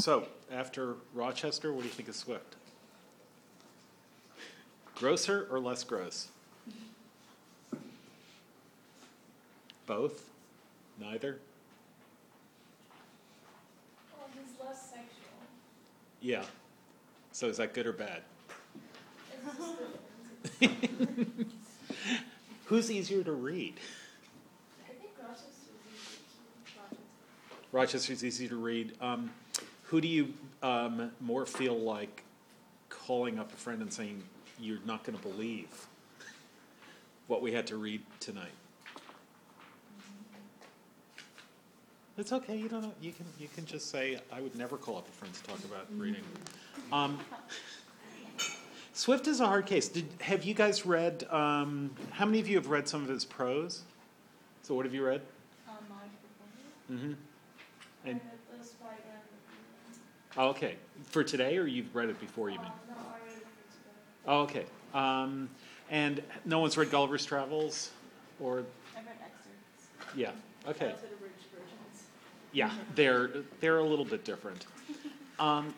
So, after Rochester, what do you think of Swift? Grosser or less gross? Both? Neither? Well, he's less sexual. Yeah. So is that good or bad? It's just different. Who's easier to read? I think Rochester's easy to Rochester. Rochester's easy to read. Um, who do you um, more feel like calling up a friend and saying, You're not going to believe what we had to read tonight? It's okay. You don't. Know. You can. You can just say, "I would never call up a friend to talk about reading." Um, Swift is a hard case. Did have you guys read? Um, how many of you have read some of his prose? So, what have you read? Um, Maj Mm-hmm. I And read the Spy Gun oh, okay, for today, or you've read it before? You mean? No, I read it for today. Oh, okay. Um, and no one's read Gulliver's Travels, or I've read excerpts. yeah. Okay. Abridged versions. Yeah, they're they're a little bit different. Um,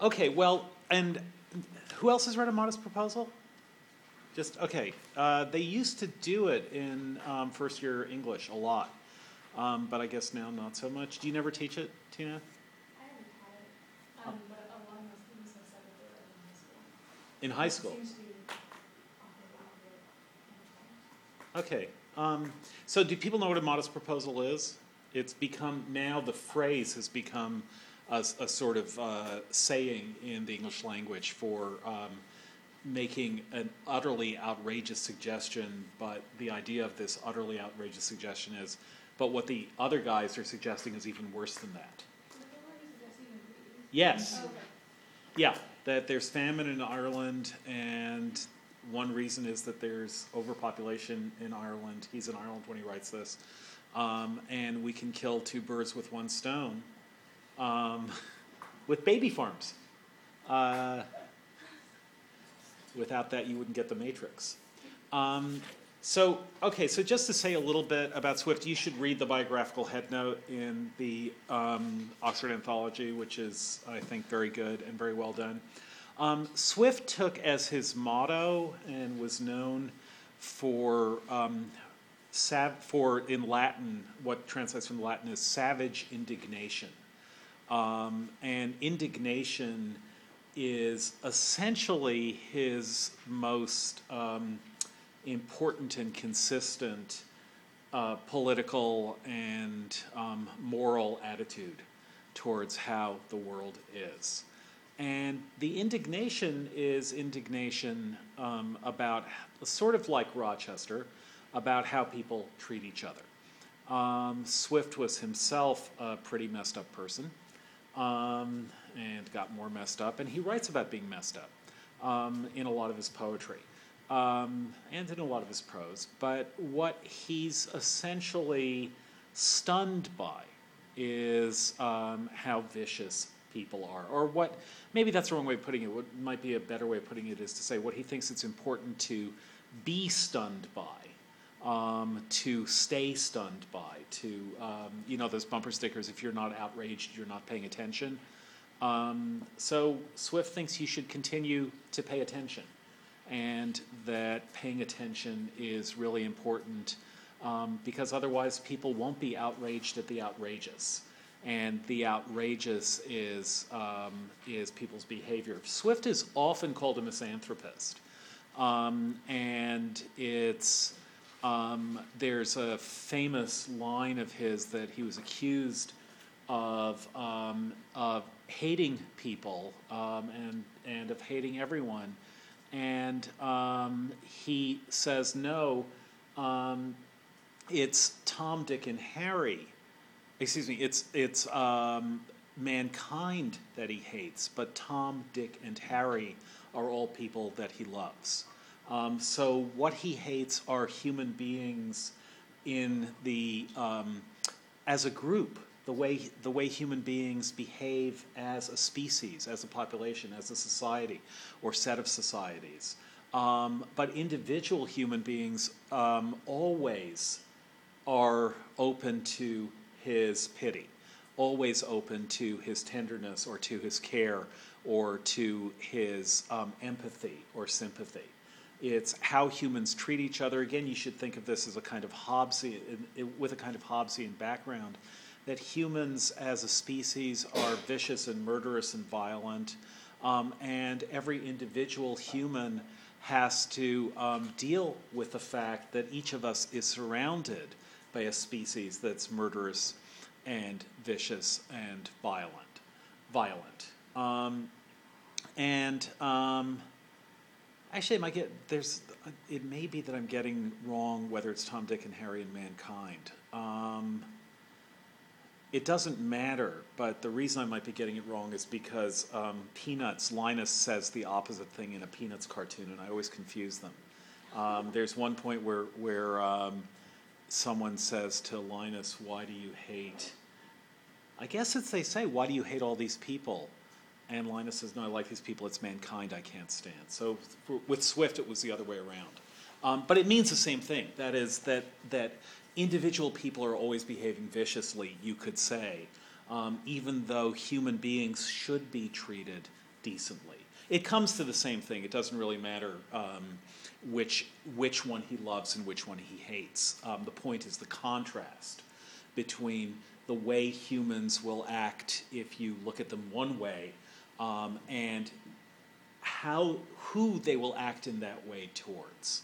okay, well, and who else has read a modest proposal? Just okay. Uh, they used to do it in um, first year English a lot, um, but I guess now not so much. Do you never teach it, Tina? I haven't had it, um, but a lot of my students have said that they read it in high school. In high school. It seems to be offered a lot high school. Okay. Um, so, do people know what a modest proposal is? It's become now the phrase has become a, a sort of uh, saying in the English language for um, making an utterly outrageous suggestion. But the idea of this utterly outrageous suggestion is, but what the other guys are suggesting is even worse than that. But then what is it that's even reading? Yes. Yeah, that there's famine in Ireland, and one reason is that there's overpopulation in Ireland. He's in Ireland when he writes this. Um, and we can kill two birds with one stone um, with baby farms. Uh, without that, you wouldn't get the Matrix. Um, so, okay, so just to say a little bit about Swift, you should read the biographical headnote in the um, Oxford Anthology, which is, I think, very good and very well done. Um, Swift took as his motto and was known for um, sav- for in Latin what translates from Latin is savage indignation, um, and indignation is essentially his most um, important and consistent uh, political and um, moral attitude towards how the world is. And the indignation is indignation um, about, sort of like Rochester, about how people treat each other. Um, Swift was himself a pretty messed up person um, and got more messed up, and he writes about being messed up um, in a lot of his poetry um, and in a lot of his prose. But what he's essentially stunned by is um, how vicious people are, or what maybe that's the wrong way of putting it. What might be a better way of putting it is to say what he thinks it's important to be stunned by. Um, to stay stunned by, to um, you know those bumper stickers. If you're not outraged, you're not paying attention. Um, so Swift thinks you should continue to pay attention, and that paying attention is really important um, because otherwise people won't be outraged at the outrageous, and the outrageous is um, is people's behavior. Swift is often called a misanthropist, um, and it's um, there's a famous line of his that he was accused of, um, of hating people um, and, and of hating everyone. And um, he says, no, um, it's Tom, Dick, and Harry. Excuse me, it's, it's um, mankind that he hates, but Tom, Dick, and Harry are all people that he loves. Um, so what he hates are human beings in the um, as a group, the way the way human beings behave as a species, as a population, as a society, or set of societies. Um, but individual human beings um, always are open to his pity. always open to his tenderness or to his care or to his um, empathy or sympathy. It's how humans treat each other. Again, you should think of this as a kind of Hobbesian, with a kind of Hobbesian background, that humans as a species are vicious and murderous and violent, um, and every individual human has to um, deal with the fact that each of us is surrounded by a species that's murderous and vicious and violent. Violent. Um, and um, actually, I might get there's. It may be that I'm getting wrong whether it's Tom, Dick, and Harry and Mankind. It doesn't matter, but the reason I might be getting it wrong is because um, Peanuts, Linus says the opposite thing in a Peanuts cartoon, and I always confuse them. Um, there's one point where, where um, someone says to Linus, Why do you hate? I guess it's they say, Why do you hate all these people? And Linus says, No, I like these people. It's mankind I can't stand. So for, with Swift, it was the other way around. Um, but it means the same thing. That is, that, that individual people are always behaving viciously, you could say, um, even though human beings should be treated decently. It comes to the same thing. It doesn't really matter um, which, which one he loves and which one he hates. Um, the point is the contrast between the way humans will act if you look at them one way um, and how who they will act in that way towards.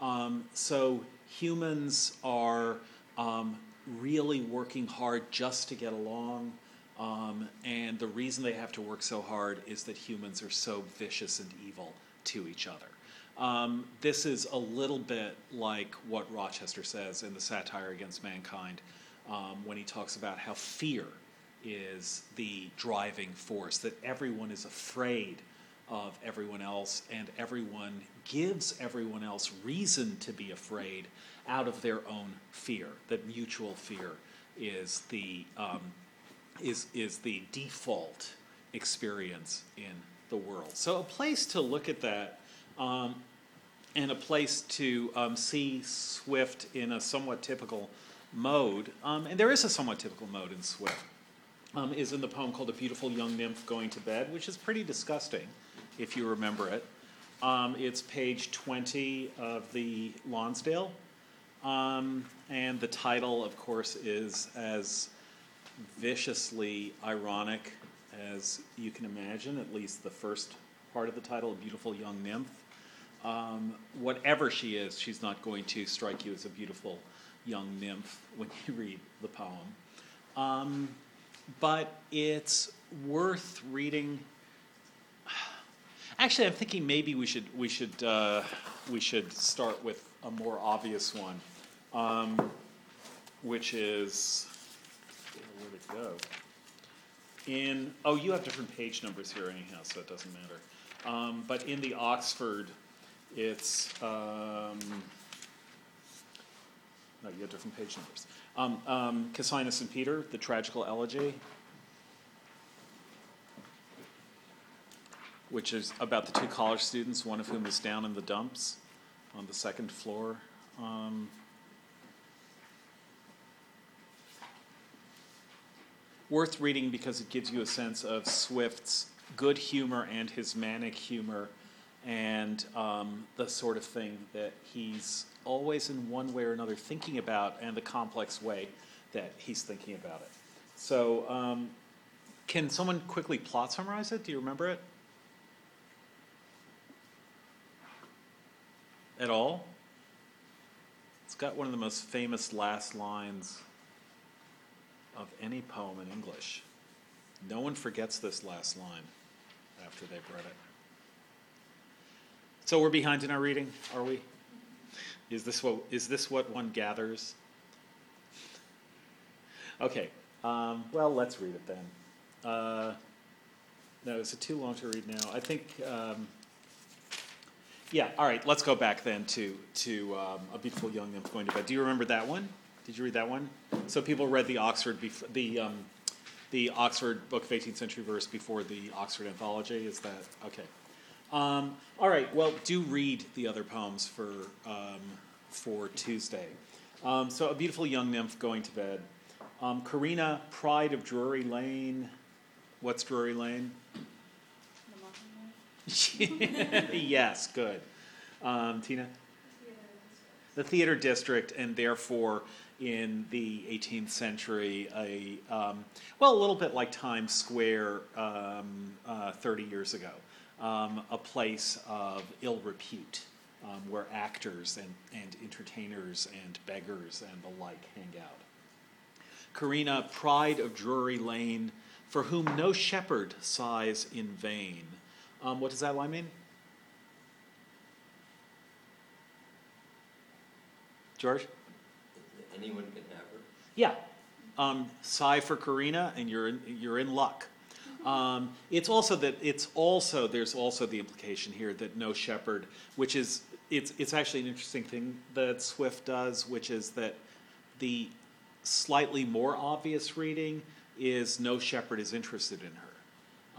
Um, so humans are um, really working hard just to get along. Um, and the reason they have to work so hard is that humans are so vicious and evil to each other. Um, this is a little bit like what Rochester says in the satire against mankind um, when he talks about how fear is the driving force, that everyone is afraid of everyone else, and everyone gives everyone else reason to be afraid out of their own fear. That mutual fear is the um, is is the default experience in the world. So a place to look at that. Um, and a place to um, see Swift in a somewhat typical mode, um, and there is a somewhat typical mode in Swift, um, is in the poem called A Beautiful Young Nymph Going to Bed, which is pretty disgusting if you remember it. Um, it's page 20 of the Lonsdale. Um, and the title, of course, is as viciously ironic as you can imagine, at least the first part of the title, Beautiful Young Nymph. Um, whatever she is, she's not going to strike you as a beautiful young nymph when you read the poem. Um, but it's worth reading Actually, I'm thinking maybe we should we should uh, we should start with a more obvious one, um, which is where'd it go? In oh, you have different page numbers here anyhow, so it doesn't matter. Um, but in the Oxford, it's um, no, you have different page numbers. Um, um, and Peter, the tragical elegy. Which is about the two college students, one of whom is down in the dumps on the second floor. Um, worth reading because it gives you a sense of Swift's good humor and his manic humor and um, the sort of thing that he's always in one way or another thinking about and the complex way that he's thinking about it. So, um, can someone quickly plot summarize it? Do you remember it? At all. It's got one of the most famous last lines of any poem in English. No one forgets this last line after they've read it. So we're behind in our reading, are we? Is this what is this what one gathers? Okay. Um, well, let's read it then. Uh, no, is it too long to read now? I think. Um, yeah, all right, let's go back then to, to um, A Beautiful Young Nymph Going to Bed. Do you remember that one? Did you read that one? So people read the Oxford, bef- the, um, the Oxford Book of 18th Century Verse before the Oxford Anthology? Is that, okay. Um, all right, well, do read the other poems for, um, for Tuesday. Um, so A Beautiful Young Nymph Going to Bed. Um, Corinna, Pride of Drury Lane. What's Drury Lane? Yes, good. Um, Tina? The theater district, and therefore in the 18th century, a um, well, a little bit like Times Square um, uh, 30 years ago, um, a place of ill repute, um, where actors and, and entertainers and beggars and the like hang out. Corinna, pride of Drury Lane, for whom no shepherd sighs in vain. Um, what does that line mean? George? Anyone can have her. Yeah. Um, sigh for Corinna, and you're in, you're in luck. Um, it's also that it's also there's also the implication here that no shepherd, which is it's it's actually an interesting thing that Swift does, which is that the slightly more obvious reading is no shepherd is interested in her.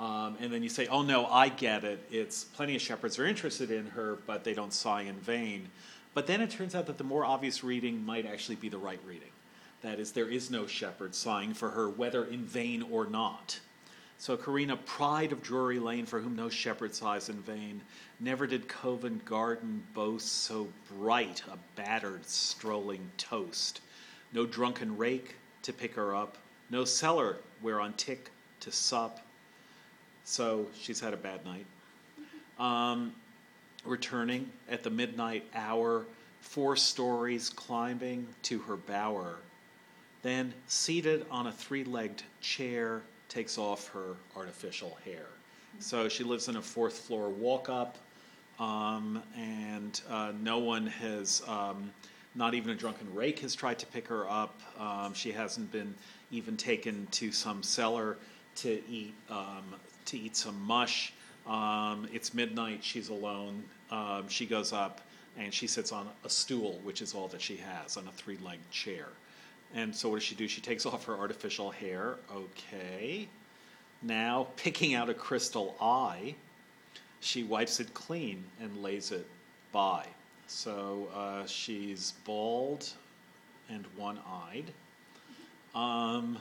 Um, and then you say, oh no, I get it. It's plenty of shepherds are interested in her, but they don't sigh in vain. But then it turns out that the more obvious reading might actually be the right reading. That is, there is no shepherd sighing for her, whether in vain or not. So, Corinna, pride of Drury Lane, for whom no shepherd sighs in vain, never did Covent Garden boast so bright a battered, strolling toast. No drunken rake to pick her up, no cellar whereon tick to sup. So, she's had a bad night. Um, returning at the midnight hour, four stories climbing to her bower. Then, seated on a three legged chair, takes off her artificial hair. So she lives in a fourth floor walk up, um, and uh, no one has, um, not even a drunken rake has tried to pick her up. Um, she hasn't been even taken to some cellar to eat um, to eat some mush. Um, it's midnight. She's alone. Um, she goes up and she sits on a stool, which is all that she has, on a three-legged chair. And so, what does she do? She takes off her artificial hair. Okay. Now, picking out a crystal eye, she wipes it clean and lays it by. So uh, she's bald and one-eyed. Um,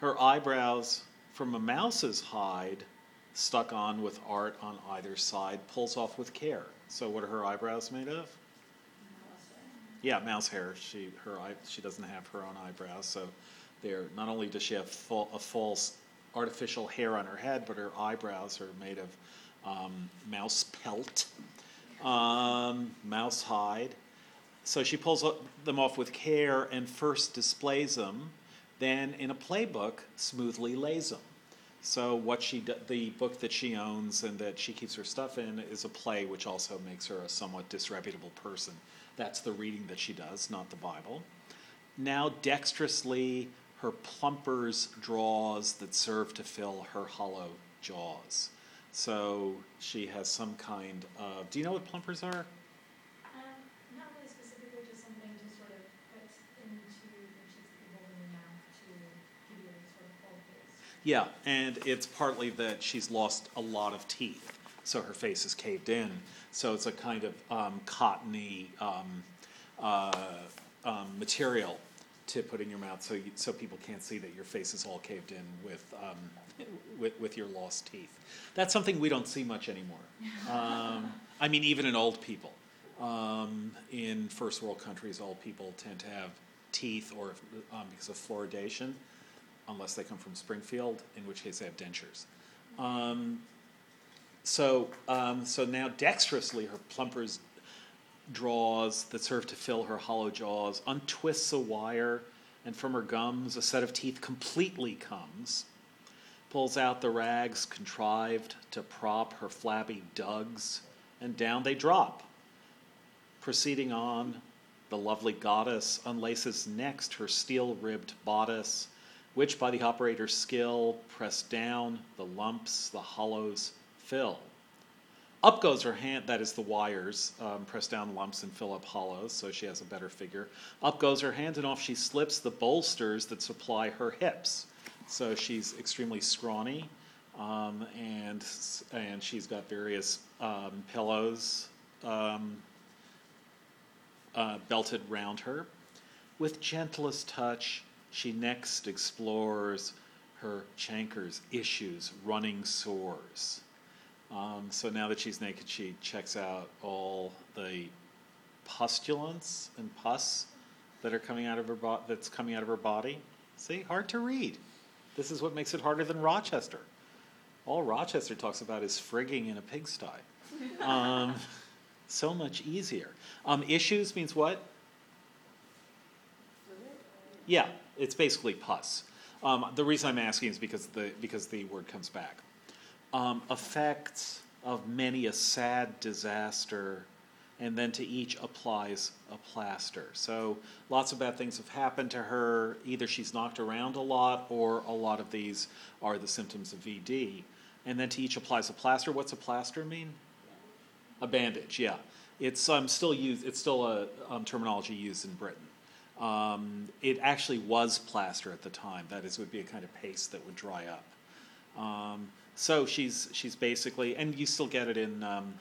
her eyebrows, from a mouse's hide, stuck on with art on either side, pulls off with care. So, what are her eyebrows made of? Yeah, mouse hair. She her eye, she doesn't have her own eyebrows, so they're not only does she have fa- a false artificial hair on her head, but her eyebrows are made of um, mouse pelt, um, mouse hide. So she pulls them off with care and first displays them, then in a playbook smoothly lays them. So what she the book that she owns and that she keeps her stuff in is a play, which also makes her a somewhat disreputable person. That's the reading that she does, not the Bible. Now dexterously her plumpers draws that serve to fill her hollow jaws. So she has some kind of. Do you know what plumpers are? Um, not really specifically, just something to sort of put into the cheeks that you hold in your mouth to give you a sort of full face. Yeah, and it's partly that she's lost a lot of teeth, so her face is caved in. So it's a kind of um, cottony um, uh, um, material to put in your mouth, so you, so people can't see that your face is all caved in with um, with, with your lost teeth. That's something we don't see much anymore. Um, I mean, even in old people. Um, in first world countries, old people tend to have teeth, or um, because of fluoridation, unless they come from Springfield, in which case they have dentures. Um, so, um, so now dexterously her plumpers draws that serve to fill her hollow jaws, untwists a wire, and from her gums a set of teeth completely comes, pulls out the rags contrived to prop her flabby dugs, and down they drop. Proceeding on, the lovely goddess unlaces next her steel ribbed bodice, which by the operator's skill press down the lumps, the hollows fill. Up goes her hand, that is the wires, um, press down lumps and fill up hollows, so she has a better figure. Up goes her hand, and off she slips the bolsters that supply her hips. So she's extremely scrawny, um, and, and she's got various um, pillows um, uh, belted round her. With gentlest touch, She next explores her chancres, issues, running sores. Um, so now that she's naked, she checks out all the pustulence and pus that are coming out of her bo- that's coming out of her body. See, hard to read. This is what makes it harder than Rochester. All Rochester talks about is frigging in a pigsty. Um, so much easier. Um, issues means what? Yeah, it's basically pus. Um, the reason I'm asking is because the because the word comes back. Um, effects of many a sad disaster, and then to each applies a plaster. So lots of bad things have happened to her. Either she's knocked around a lot, or a lot of these are the symptoms of VD. And then to each applies a plaster. What's a plaster mean? A bandage, yeah. It's um, still used. It's still a um, terminology used in Britain. Um, it actually was plaster at the time. That is, would be a kind of paste that would dry up. Um, so she's she's basically, and you still get it in um,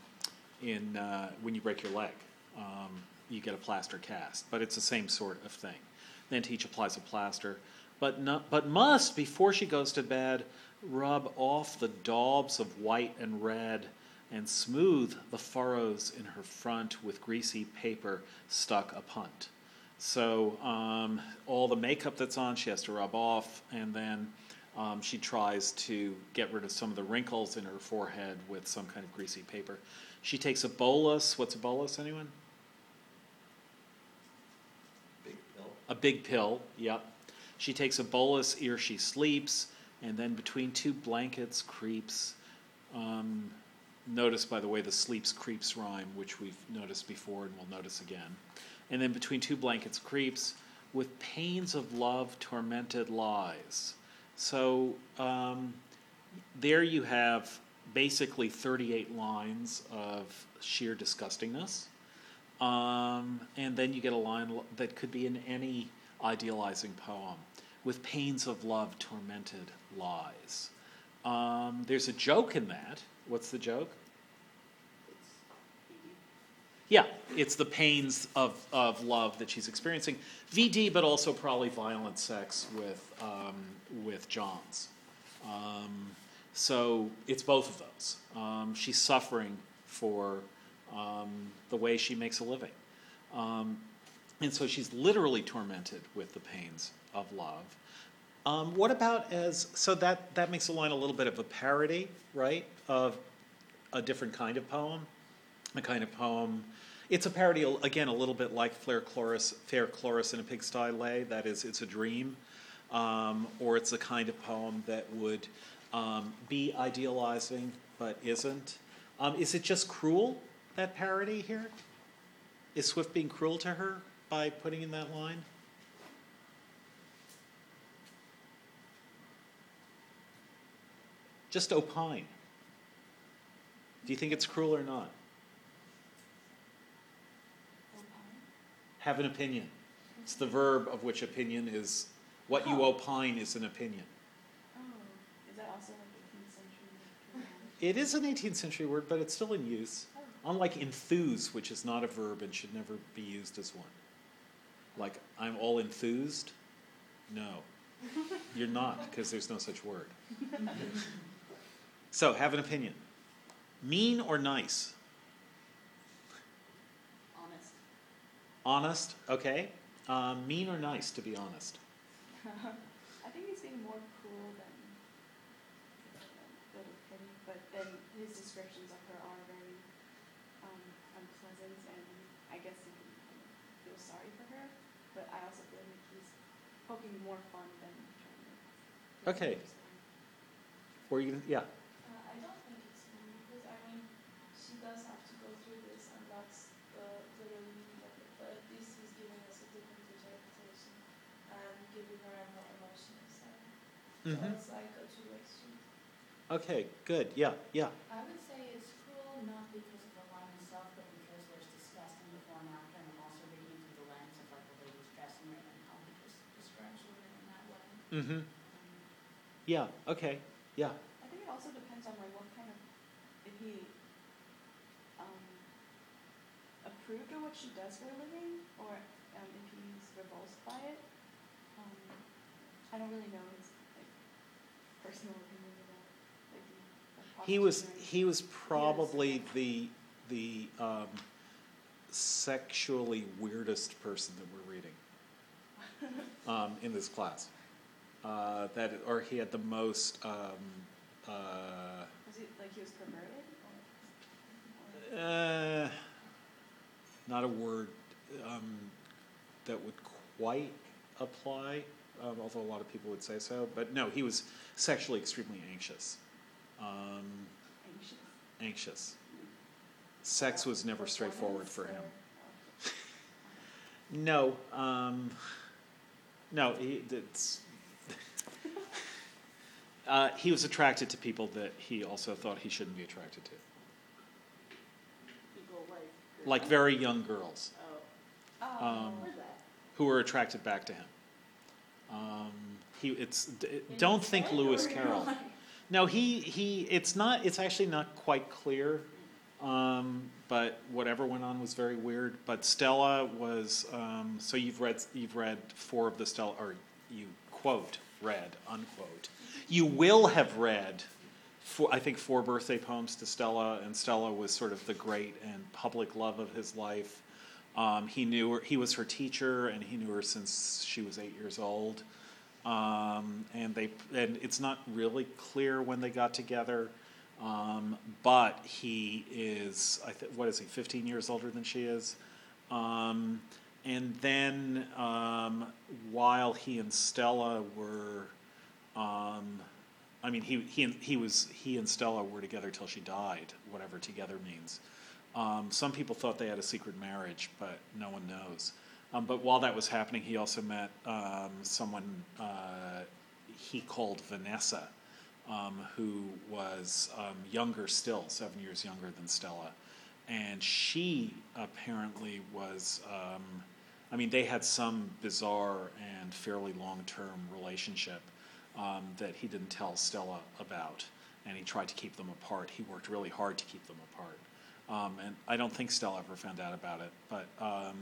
in uh, when you break your leg. Um, you get a plaster cast, but it's the same sort of thing. Then to each applies a plaster, but not, but must before she goes to bed rub off the daubs of white and red and smooth the furrows in her front with greasy paper stuck upunt. So um, all the makeup that's on, she has to rub off, and then um, she tries to get rid of some of the wrinkles in her forehead with some kind of greasy paper. She takes a bolus. What's a bolus, anyone? Big pill. A big pill, yep. She takes a bolus ere she sleeps, and then between two blankets creeps. Um, notice, by the way, the sleeps creeps rhyme, which we've noticed before and we'll notice again. And then between two blankets creeps with pains of love tormented lies. So um, there you have basically 38 lines of sheer disgustingness. Um, and then you get a line that could be in any idealizing poem with pains of love tormented lies. Um, there's a joke in that. What's the joke? Yeah, it's the pains of, of love that she's experiencing. VD, but also probably violent sex with, um, with Johns. Um, so it's both of those. Um, she's suffering for um, the way she makes a living. Um, and so she's literally tormented with the pains of love. Um, what about as so that that makes the line a little bit of a parody, right, of a different kind of poem, a kind of poem. It's a parody again, a little bit like Fair Chloris, Fair Chloris in a Pigsty Lay. That is, it's a dream, um, or it's a kind of poem that would um, be idealizing but isn't. Um, is it just cruel that parody here? Is Swift being cruel to her by putting in that line? Just opine. Do you think it's cruel or not? Have an opinion. It's the verb of which opinion is what you Oh. opine is an opinion. Oh, is that also like 18th century? It is an 18th century word, but it's still in use. Oh. Unlike enthuse, which is not a verb and should never be used as one. Like, I'm all enthused? No. You're not, because there's no such word. So, have an opinion. Mean or nice? Honest, okay. Um, mean or nice, to be honest? I think he's being more cruel than or petty, but then his descriptions of her are very um, unpleasant, and I guess you can feel sorry for her. But I also feel like he's poking more fun than trying to. Okay. Or you, yeah. Uh, I don't think it's mean because I mean, she does have to go through this, and that's the the real meaning of it. But at least he's giving us a different interpretation and giving her a more emotional side. So hmm it's like a two-way street. Okay, good. Yeah, yeah. I would say it's cruel not because of the line itself, but because there's disgusting before and after, and I'm also reading through the lens of like the lady's dressing room and how he just describes women in that way. Mm-hmm. Um, Yeah, okay. Yeah. I think it also depends on like what kind of if he um, approved of what she does for a living, or um, if he's repulsed by it. Um, I don't really know his like personal opinion about like He was he was probably the the um, sexually weirdest person that we're reading um, in this class. Uh, that or he had the most. Um, uh. Was it like he was perverted? Or, uh, not a word um, that would quite apply, um, although a lot of people would say so. But no, he was sexually extremely anxious. Um, anxious? anxious. Sex was never straightforward for him. No, um, no, he, it's, uh, he was attracted to people that he also thought he shouldn't be attracted to, like. like very young girls Oh, Oh. Um, who were attracted back to him. Um, he, it's, d- don't think Lewis Carroll. No, he, he, it's not, it's actually not quite clear. Um, but whatever went on was very weird. But Stella was, um, so you've read, you've read four of the Stella, or you quote, read, unquote. You will have read, four, I think, four birthday poems to Stella, and Stella was sort of the great and public love of his life. Um, he knew her, he was her teacher, and he knew her since she was eight years old. Um, and they and it's not really clear when they got together, um, but he is I th- what is he 15 years older than she is, um, and then um, while he and Stella were, um, I mean he he he was he and Stella were together till she died, whatever together means. Um, some people thought they had a secret marriage, but no one knows. Um, but while that was happening, he also met um, someone uh, he called Vanessa, um, who was um, younger still, seven years younger than Stella. And she apparently was, um, I mean, they had some bizarre and fairly long term relationship that he didn't tell Stella about. And he tried to keep them apart. He worked really hard to keep them apart. Um, and I don't think Stella ever found out about it, but um,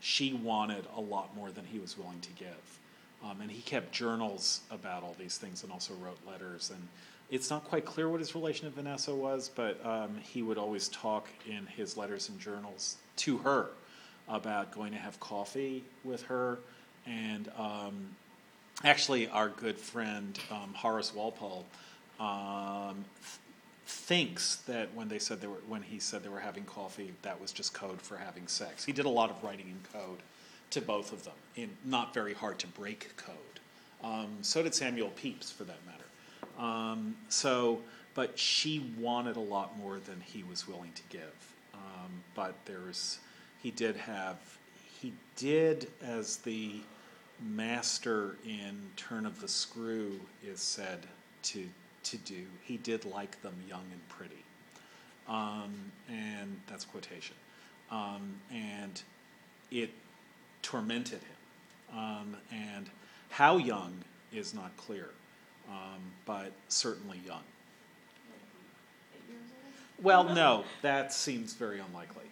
she wanted a lot more than he was willing to give. Um, and he kept journals about all these things and also wrote letters. And it's not quite clear what his relation to Vanessa was, but um, he would always talk in his letters and journals to her about going to have coffee with her. And um, actually, our good friend um, Horace Walpole um, thinks that when they said they were when he said they were having coffee, that was just code for having sex. He did a lot of writing in code to both of them, in not very hard to break code. Um, so did Samuel Pepys, for that matter. Um, so, but she wanted a lot more than he was willing to give. Um, but there's, he did have, he did as the master in Turn of the Screw is said to to do. He did like them young and pretty, um, and that's quotation. Um, and it tormented him. Um, and how young is not clear, um, but certainly young. Well, no, that seems very unlikely.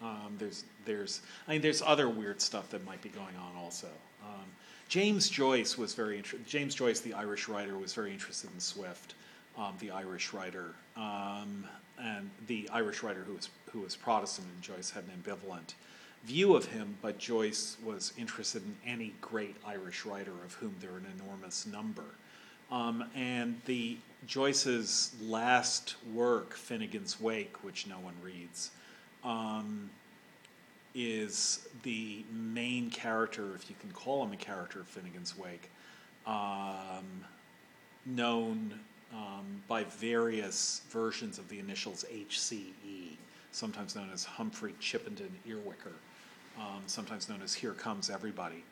Um, there's, there's, I mean, there's other weird stuff that might be going on also. Um, James Joyce was very. James Joyce, the Irish writer, was very interested in Swift, um, the Irish writer, um, and the Irish writer who was who was Protestant, and Joyce had an ambivalent view of him. But Joyce was interested in any great Irish writer, of whom there are an enormous number. Um, and the Joyce's last work, Finnegan's Wake, which no one reads, um, is the main character, if you can call him a character of Finnegan's Wake, um, known um, by various versions of the initials HCE, sometimes known as Humphrey Chimpden Earwicker, um, sometimes known as Here Comes Everybody,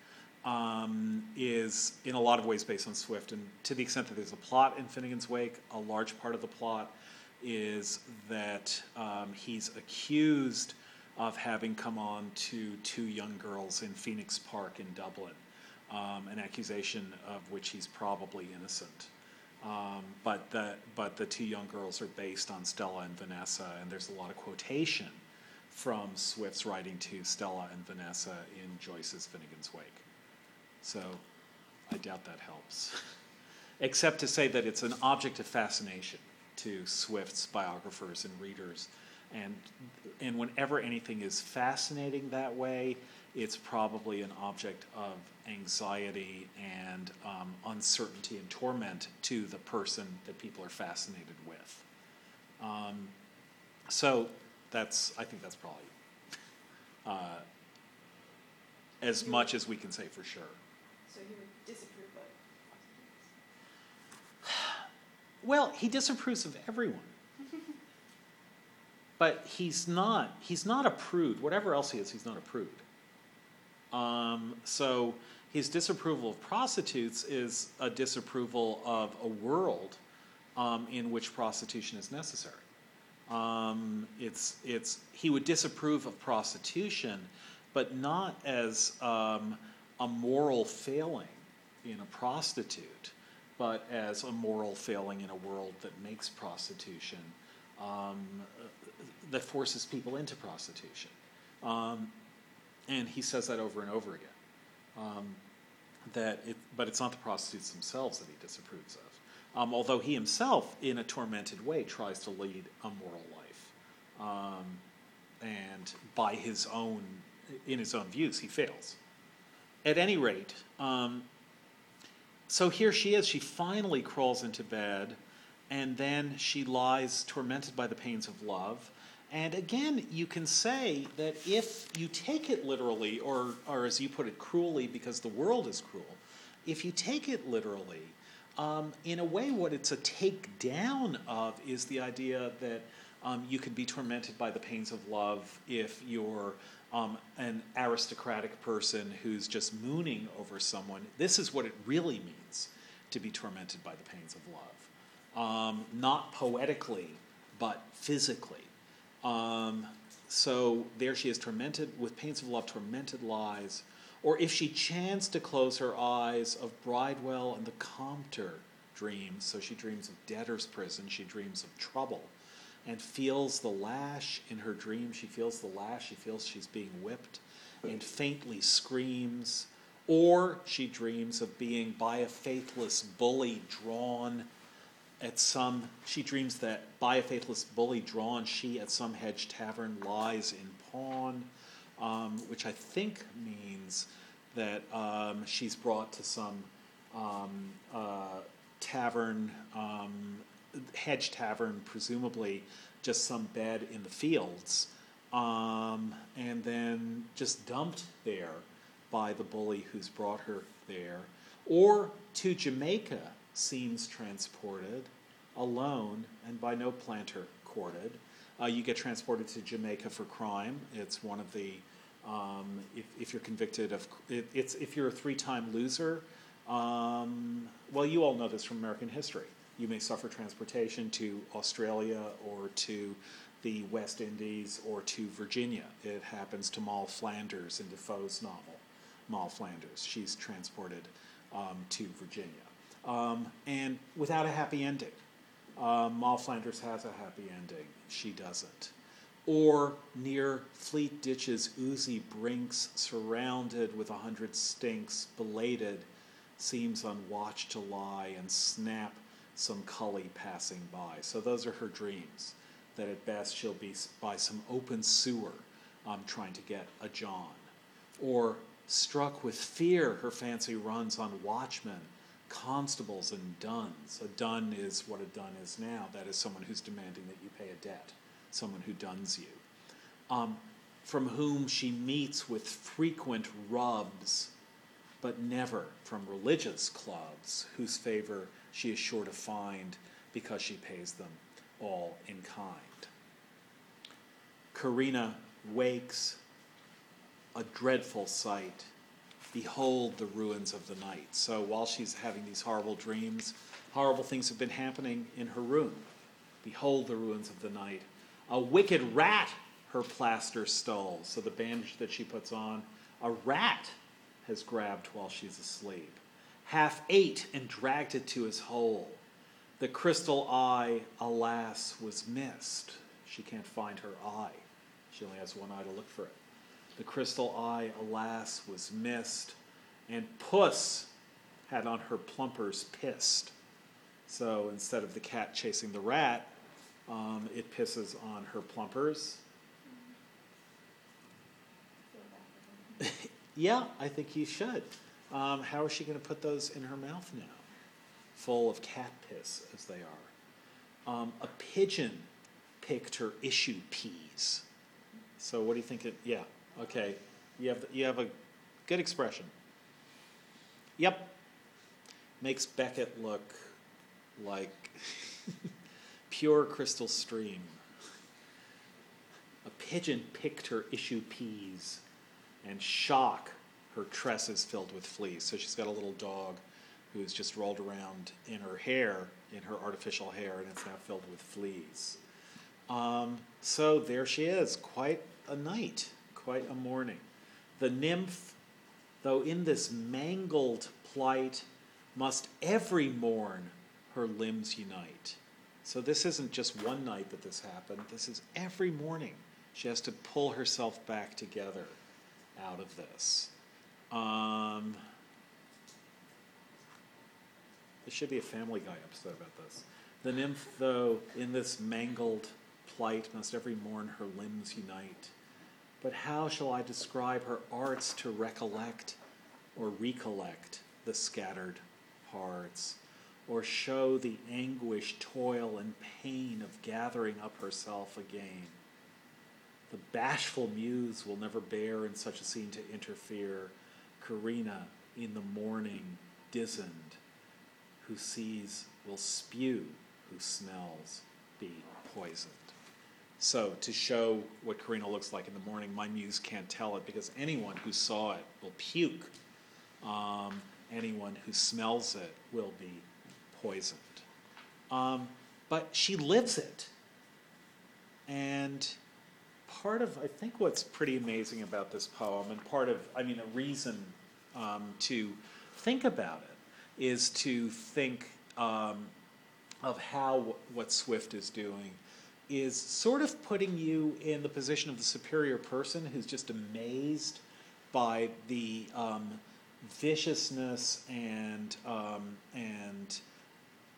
um, is in a lot of ways based on Swift. And to the extent that there's a plot in Finnegan's Wake, a large part of the plot is that um, he's accused of having come on to two young girls in Phoenix Park in Dublin, um, an accusation of which he's probably innocent. Um, but the but the two young girls are based on Stella and Vanessa, and there's a lot of quotation from Swift's writing to Stella and Vanessa in Joyce's Finnegan's Wake. So I doubt that helps. Except to say that it's an object of fascination to Swift's biographers and readers. And, and whenever anything is fascinating that way, it's probably an object of anxiety and um, uncertainty and torment to the person that people are fascinated with. Um, so that's, I think that's probably uh, as much as we can say for sure. So he would disapprove of Well, he disapproves of everyone. but he's not he's not a prude. Whatever else he is, he's not a prude. Um, so his disapproval of prostitutes is a disapproval of a world um, in which prostitution is necessary. Um, it's it's he would disapprove of prostitution, but not as um, a moral failing in a prostitute, but as a moral failing in a world that makes prostitution, um, that forces people into prostitution. And he says that over and over again. Um, that it, but it's not the prostitutes themselves that he disapproves of. Um, although he himself, in a tormented way, tries to lead a moral life, um, and by his own, in his own views, he fails. At any rate, um, so here she is. She finally crawls into bed, and then she lies tormented by the pains of love. And again, you can say that if you take it literally, or, or as you put it, cruelly, because the world is cruel, if you take it literally, um, in a way, what it's a take down of is the idea that um, you can be tormented by the pains of love if you're um, an aristocratic person who's just mooning over someone. This is what it really means to be tormented by the pains of love. Um, not poetically, but physically. Um, so there she is, tormented with pains of love, tormented lies. Or if she chanced to close her eyes of Bridewell and the Compter dreams, so she dreams of debtor's prison, she dreams of trouble, and feels the lash in her dream. She feels the lash, she feels she's being whipped, and faintly screams. Or she dreams of being by a faithless bully drawn at some, she dreams that by a faithless bully drawn, she at some hedge tavern lies in pawn, um, which I think means that um, she's brought to some um, uh, tavern, um, hedge tavern, presumably just some bed in the fields, um, and then just dumped there by the bully who's brought her there, or to Jamaica seems transported alone and by no planter courted. Uh, you get transported to Jamaica for crime. It's one of the, um, if, if you're convicted of, it, it's if you're a three time loser, um, well, you all know this from American history. You may suffer transportation to Australia or to the West Indies or to Virginia. It happens to Moll Flanders in Defoe's novel, Moll Flanders. She's transported um, to Virginia. Um, and without a happy ending. Uh, Moll Flanders has a happy ending. She doesn't. Or near Fleet Ditch's oozy brinks, surrounded with a hundred stinks, belated, seems on watch to lie and snap some cully passing by. So those are her dreams. That at best she'll be by some open sewer um, trying to get a John. Or struck with fear, her fancy runs on watchmen constables and duns. A dun is what a dun is now. That is someone who's demanding that you pay a debt, someone who duns you. Um, from whom she meets with frequent rubs, but never from religious clubs, whose favor she is sure to find because she pays them all in kind. Corinna wakes a dreadful sight behold the ruins of the night. So while she's having these horrible dreams, horrible things have been happening in her room. Behold the ruins of the night. A wicked rat her plaster stole. So the bandage that she puts on, a rat has grabbed while she's asleep. Half ate and dragged it to his hole. The crystal eye, alas, was missed. She can't find her eye. She only has one eye to look for it. The crystal eye, alas, was missed, and puss had on her plumpers pissed. So instead of the cat chasing the rat, um, it pisses on her plumpers. Yeah, I think you should. Um, how is she going to put those in her mouth now? Full of cat piss, as they are. Um, a pigeon picked her issue peas. So what do you think? It, yeah, okay. You have you have a good expression. Yep. Makes Beckett look like pure crystal stream. A pigeon picked her issue peas and shock her tresses filled with fleas. So she's got a little dog who is just rolled around in her hair, in her artificial hair, and it's now filled with fleas. Um, so there she is, quite a night, quite a morning. The nymph, though in this mangled plight, must every morn her limbs unite. So this isn't just one night that this happened, this is every morning. She has to pull herself back together out of this. Um, there should be a Family Guy episode about this. The nymph, though, in this mangled plight, must every morn her limbs unite. But how shall I describe her arts to recollect or recollect the scattered parts, or show the anguish, toil, and pain of gathering up herself again? The bashful muse will never bear in such a scene to interfere. Corinna, in the morning, dizened, who sees will spew, who smells be poisoned. So, to show what Corinna looks like in the morning, my muse can't tell it because anyone who saw it will puke. Um, anyone who smells it will be poisoned. Um, but she lives it. And part of, I think, what's pretty amazing about this poem, and part of, I mean, a reason um, to think about it, is to think um, of how what Swift is doing is sort of putting you in the position of the superior person who's just amazed by the um, viciousness and um, and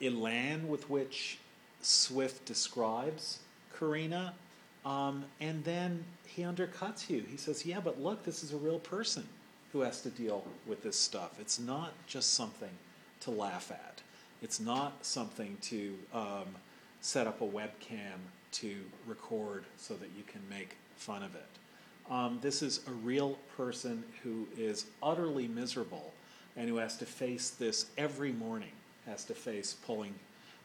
elan with which Swift describes Corinna, um, and then he undercuts you. He says, "Yeah, but look, this is a real person who has to deal with this stuff. It's not just something to laugh at. It's not something to um, set up a webcam to record so that you can make fun of it. Um, this is a real person who is utterly miserable and who has to face this every morning, has to face pulling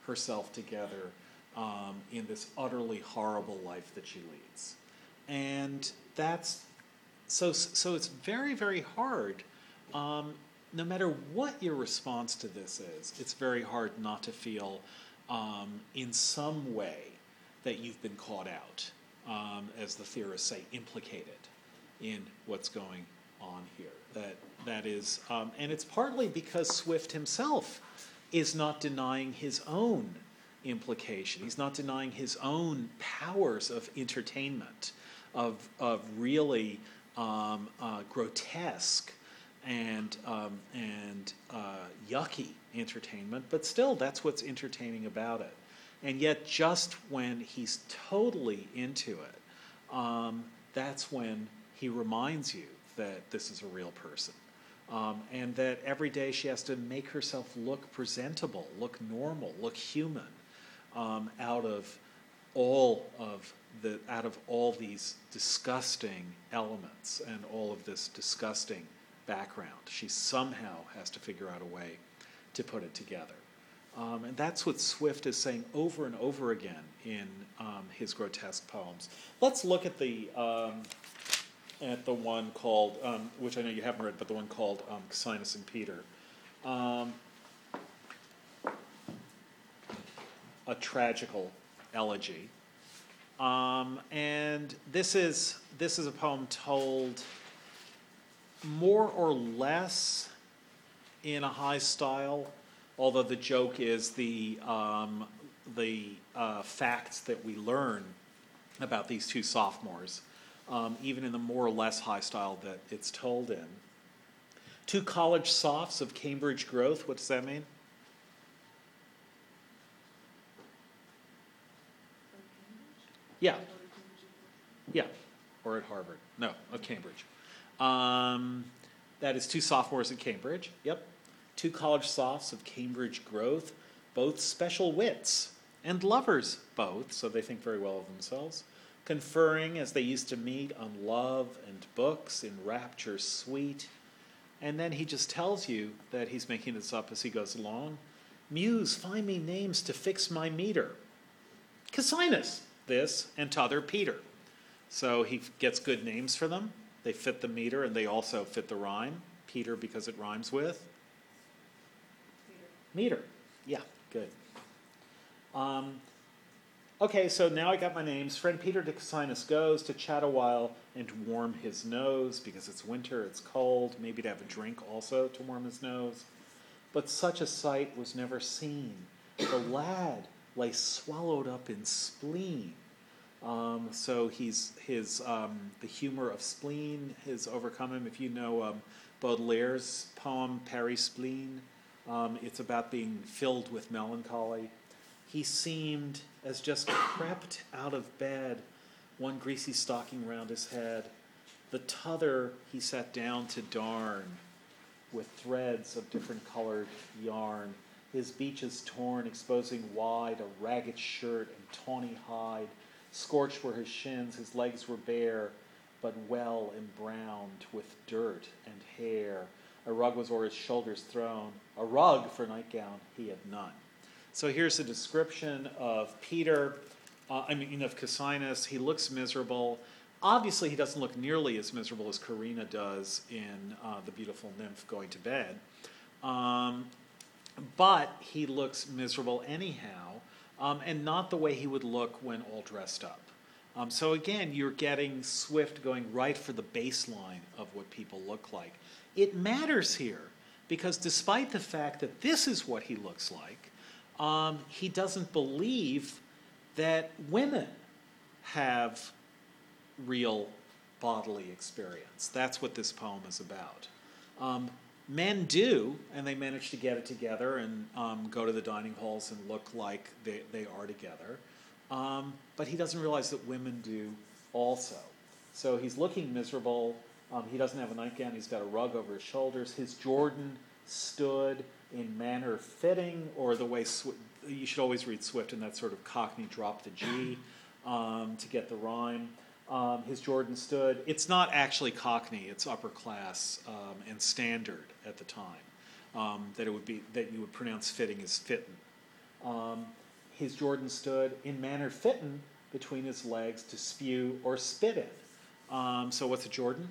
herself together um, in this utterly horrible life that she leads. And that's so, so it's very, very hard. Um, no matter what your response to this is, it's very hard not to feel um, in some way that you've been caught out, um, as the theorists say, implicated in what's going on here. That that is, um, and it's partly because Swift himself is not denying his own implication. He's not denying his own powers of entertainment, of of really um, uh, grotesque and um, and uh, yucky entertainment, but still, that's what's entertaining about it. And yet, just when he's totally into it, um, that's when he reminds you that this is a real person. Um, and that every day she has to make herself look presentable, look normal, look human, um, out of all of the out of all these disgusting elements and all of this disgusting background. She somehow has to figure out a way to put it together. Um, and that's what Swift is saying over and over again in um, his grotesque poems. Let's look at the um, at the one called, um, which I know you haven't read, but the one called um, Cassinus and Peter. Um, a tragical elegy. Um, and this is this is a poem told more or less in a high style, although the joke is the um, the uh, facts that we learn about these two sophomores, um, even in the more or less high style that it's told in. Two college sophs of Cambridge growth. What does that mean? Yeah. Yeah, or at Harvard. No, of Cambridge. Um, that is two sophomores at Cambridge. Yep. Two college sophs of Cambridge growth, both special wits and lovers, both, so they think very well of themselves, conferring as they used to meet on love and books in rapture sweet. And then he just tells you that he's making this up as he goes along. Muse, find me names to fix my meter. Cassinus, this, and t'other Peter. So he gets good names for them. They fit the meter and they also fit the rhyme. Peter because it rhymes with meter. Yeah, good. Um, okay, so now I got my names. Friend Peter de Cassinus goes to chat a while and warm his nose because it's winter, it's cold, maybe to have a drink also to warm his nose. But such a sight was never seen. The lad lay swallowed up in spleen. Um, so he's his um, the humor of spleen has overcome him. If you know um, Baudelaire's poem Paris Spleen, um, it's about being filled with melancholy. He seemed as just crept out of bed, one greasy stocking round his head. The t'other he sat down to darn with threads of different colored yarn. His beaches torn, exposing wide a ragged shirt and tawny hide. Scorched were his shins, his legs were bare, but well embrowned with dirt and hair. A rug was o'er his shoulders thrown, a rug for nightgown he had none. So here's a description of Peter, uh, I mean, of Cassinus. He looks miserable. Obviously, he doesn't look nearly as miserable as Corinna does in uh, The Beautiful Nymph Going to Bed. Um, but he looks miserable anyhow, um, and not the way he would look when all dressed up. Um, so again, you're getting Swift going right for the baseline of what people look like. It matters here because despite the fact that this is what he looks like, um, he doesn't believe that women have real bodily experience. That's what this poem is about. Um, men do, and they manage to get it together and um, go to the dining halls and look like they, they are together. Um, but he doesn't realize that women do also. So he's looking miserable. Um, he doesn't have a nightgown. He's got a rug over his shoulders. His Jordan stood in manner fitting, or the way you should always read Swift in that sort of Cockney drop the G um, to get the rhyme. Um, his Jordan stood. It's not actually Cockney; it's upper class um, and standard at the time. Um, that it would be that you would pronounce fitting as fitten. Um, his Jordan stood in manner fitten between his legs to spew or spit in. Um, so what's a Jordan?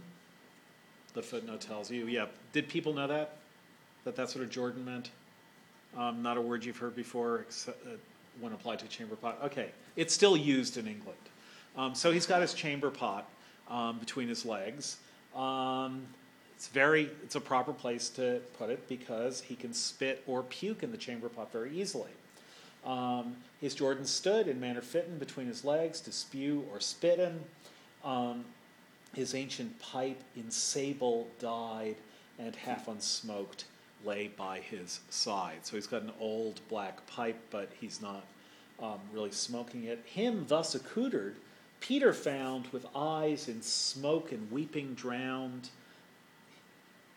The footnote tells you. Yeah. Did people know that? That that's what a Jordan meant? Um, not a word you've heard before, except uh, when applied to chamber pot. Okay, it's still used in England. Um, so he's got his chamber pot um, between his legs. Um, it's very, it's a proper place to put it because he can spit or puke in the chamber pot very easily. Um, his Jordan stood in manner fitting between his legs to spew or spit in. Um, his ancient pipe in sable dyed and half unsmoked lay by his side. So he's got an old black pipe, but he's not um, really smoking it. Him thus accoutred, Peter found with eyes in smoke and weeping drowned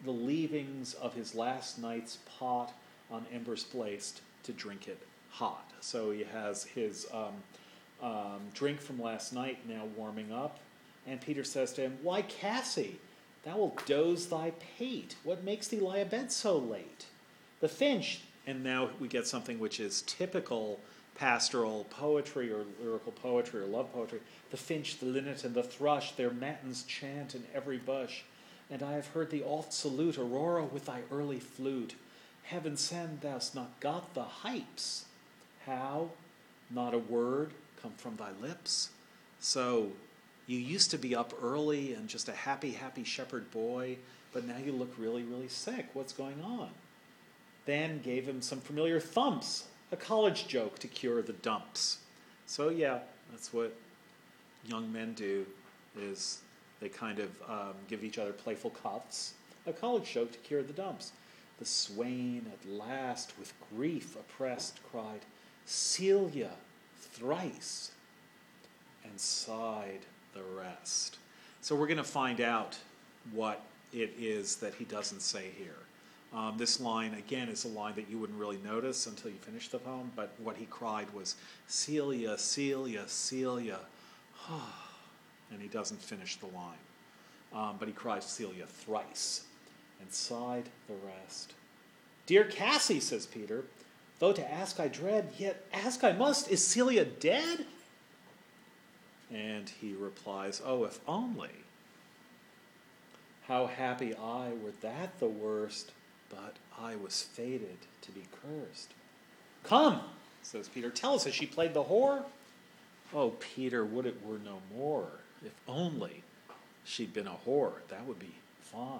the leavings of his last night's pot on embers placed to drink it hot. So he has his um, um, drink from last night now warming up. And Peter says to him, Why, Cassie, thou wilt doze thy pate. What makes thee lie abed so late? The finch, and now we get something which is typical pastoral poetry or lyrical poetry or love poetry. The finch, the linnet, and the thrush, their matins chant in every bush. And I have heard thee oft salute Aurora with thy early flute. Heaven send thou'st not got the hypes. How? Not a word come from thy lips. So you used to be up early and just a happy, happy shepherd boy, but now you look really, really sick. What's going on? Then gave him some familiar thumps, a college joke to cure the dumps. So yeah, that's what young men do. Is they kind of um, give each other playful cuffs a college joke to cure the dumps. The swain at last, with grief oppressed, cried, Celia, thrice, and sighed the rest. So we're going to find out what it is that he doesn't say here. Um, this line, again, is a line that you wouldn't really notice until you finish the poem, but what he cried was, Celia, Celia, Celia. and he doesn't finish the line. Um, but he cries Celia thrice and sighed the rest. Dear Cassie, says Peter, though to ask I dread, yet ask I must, is Celia dead? And he replies, Oh, if only. How happy I were that the worst, but I was fated to be cursed. Come, says Peter, tell us, has she played the whore? Oh, Peter, would it were no more. If only she'd been a whore, that would be fine.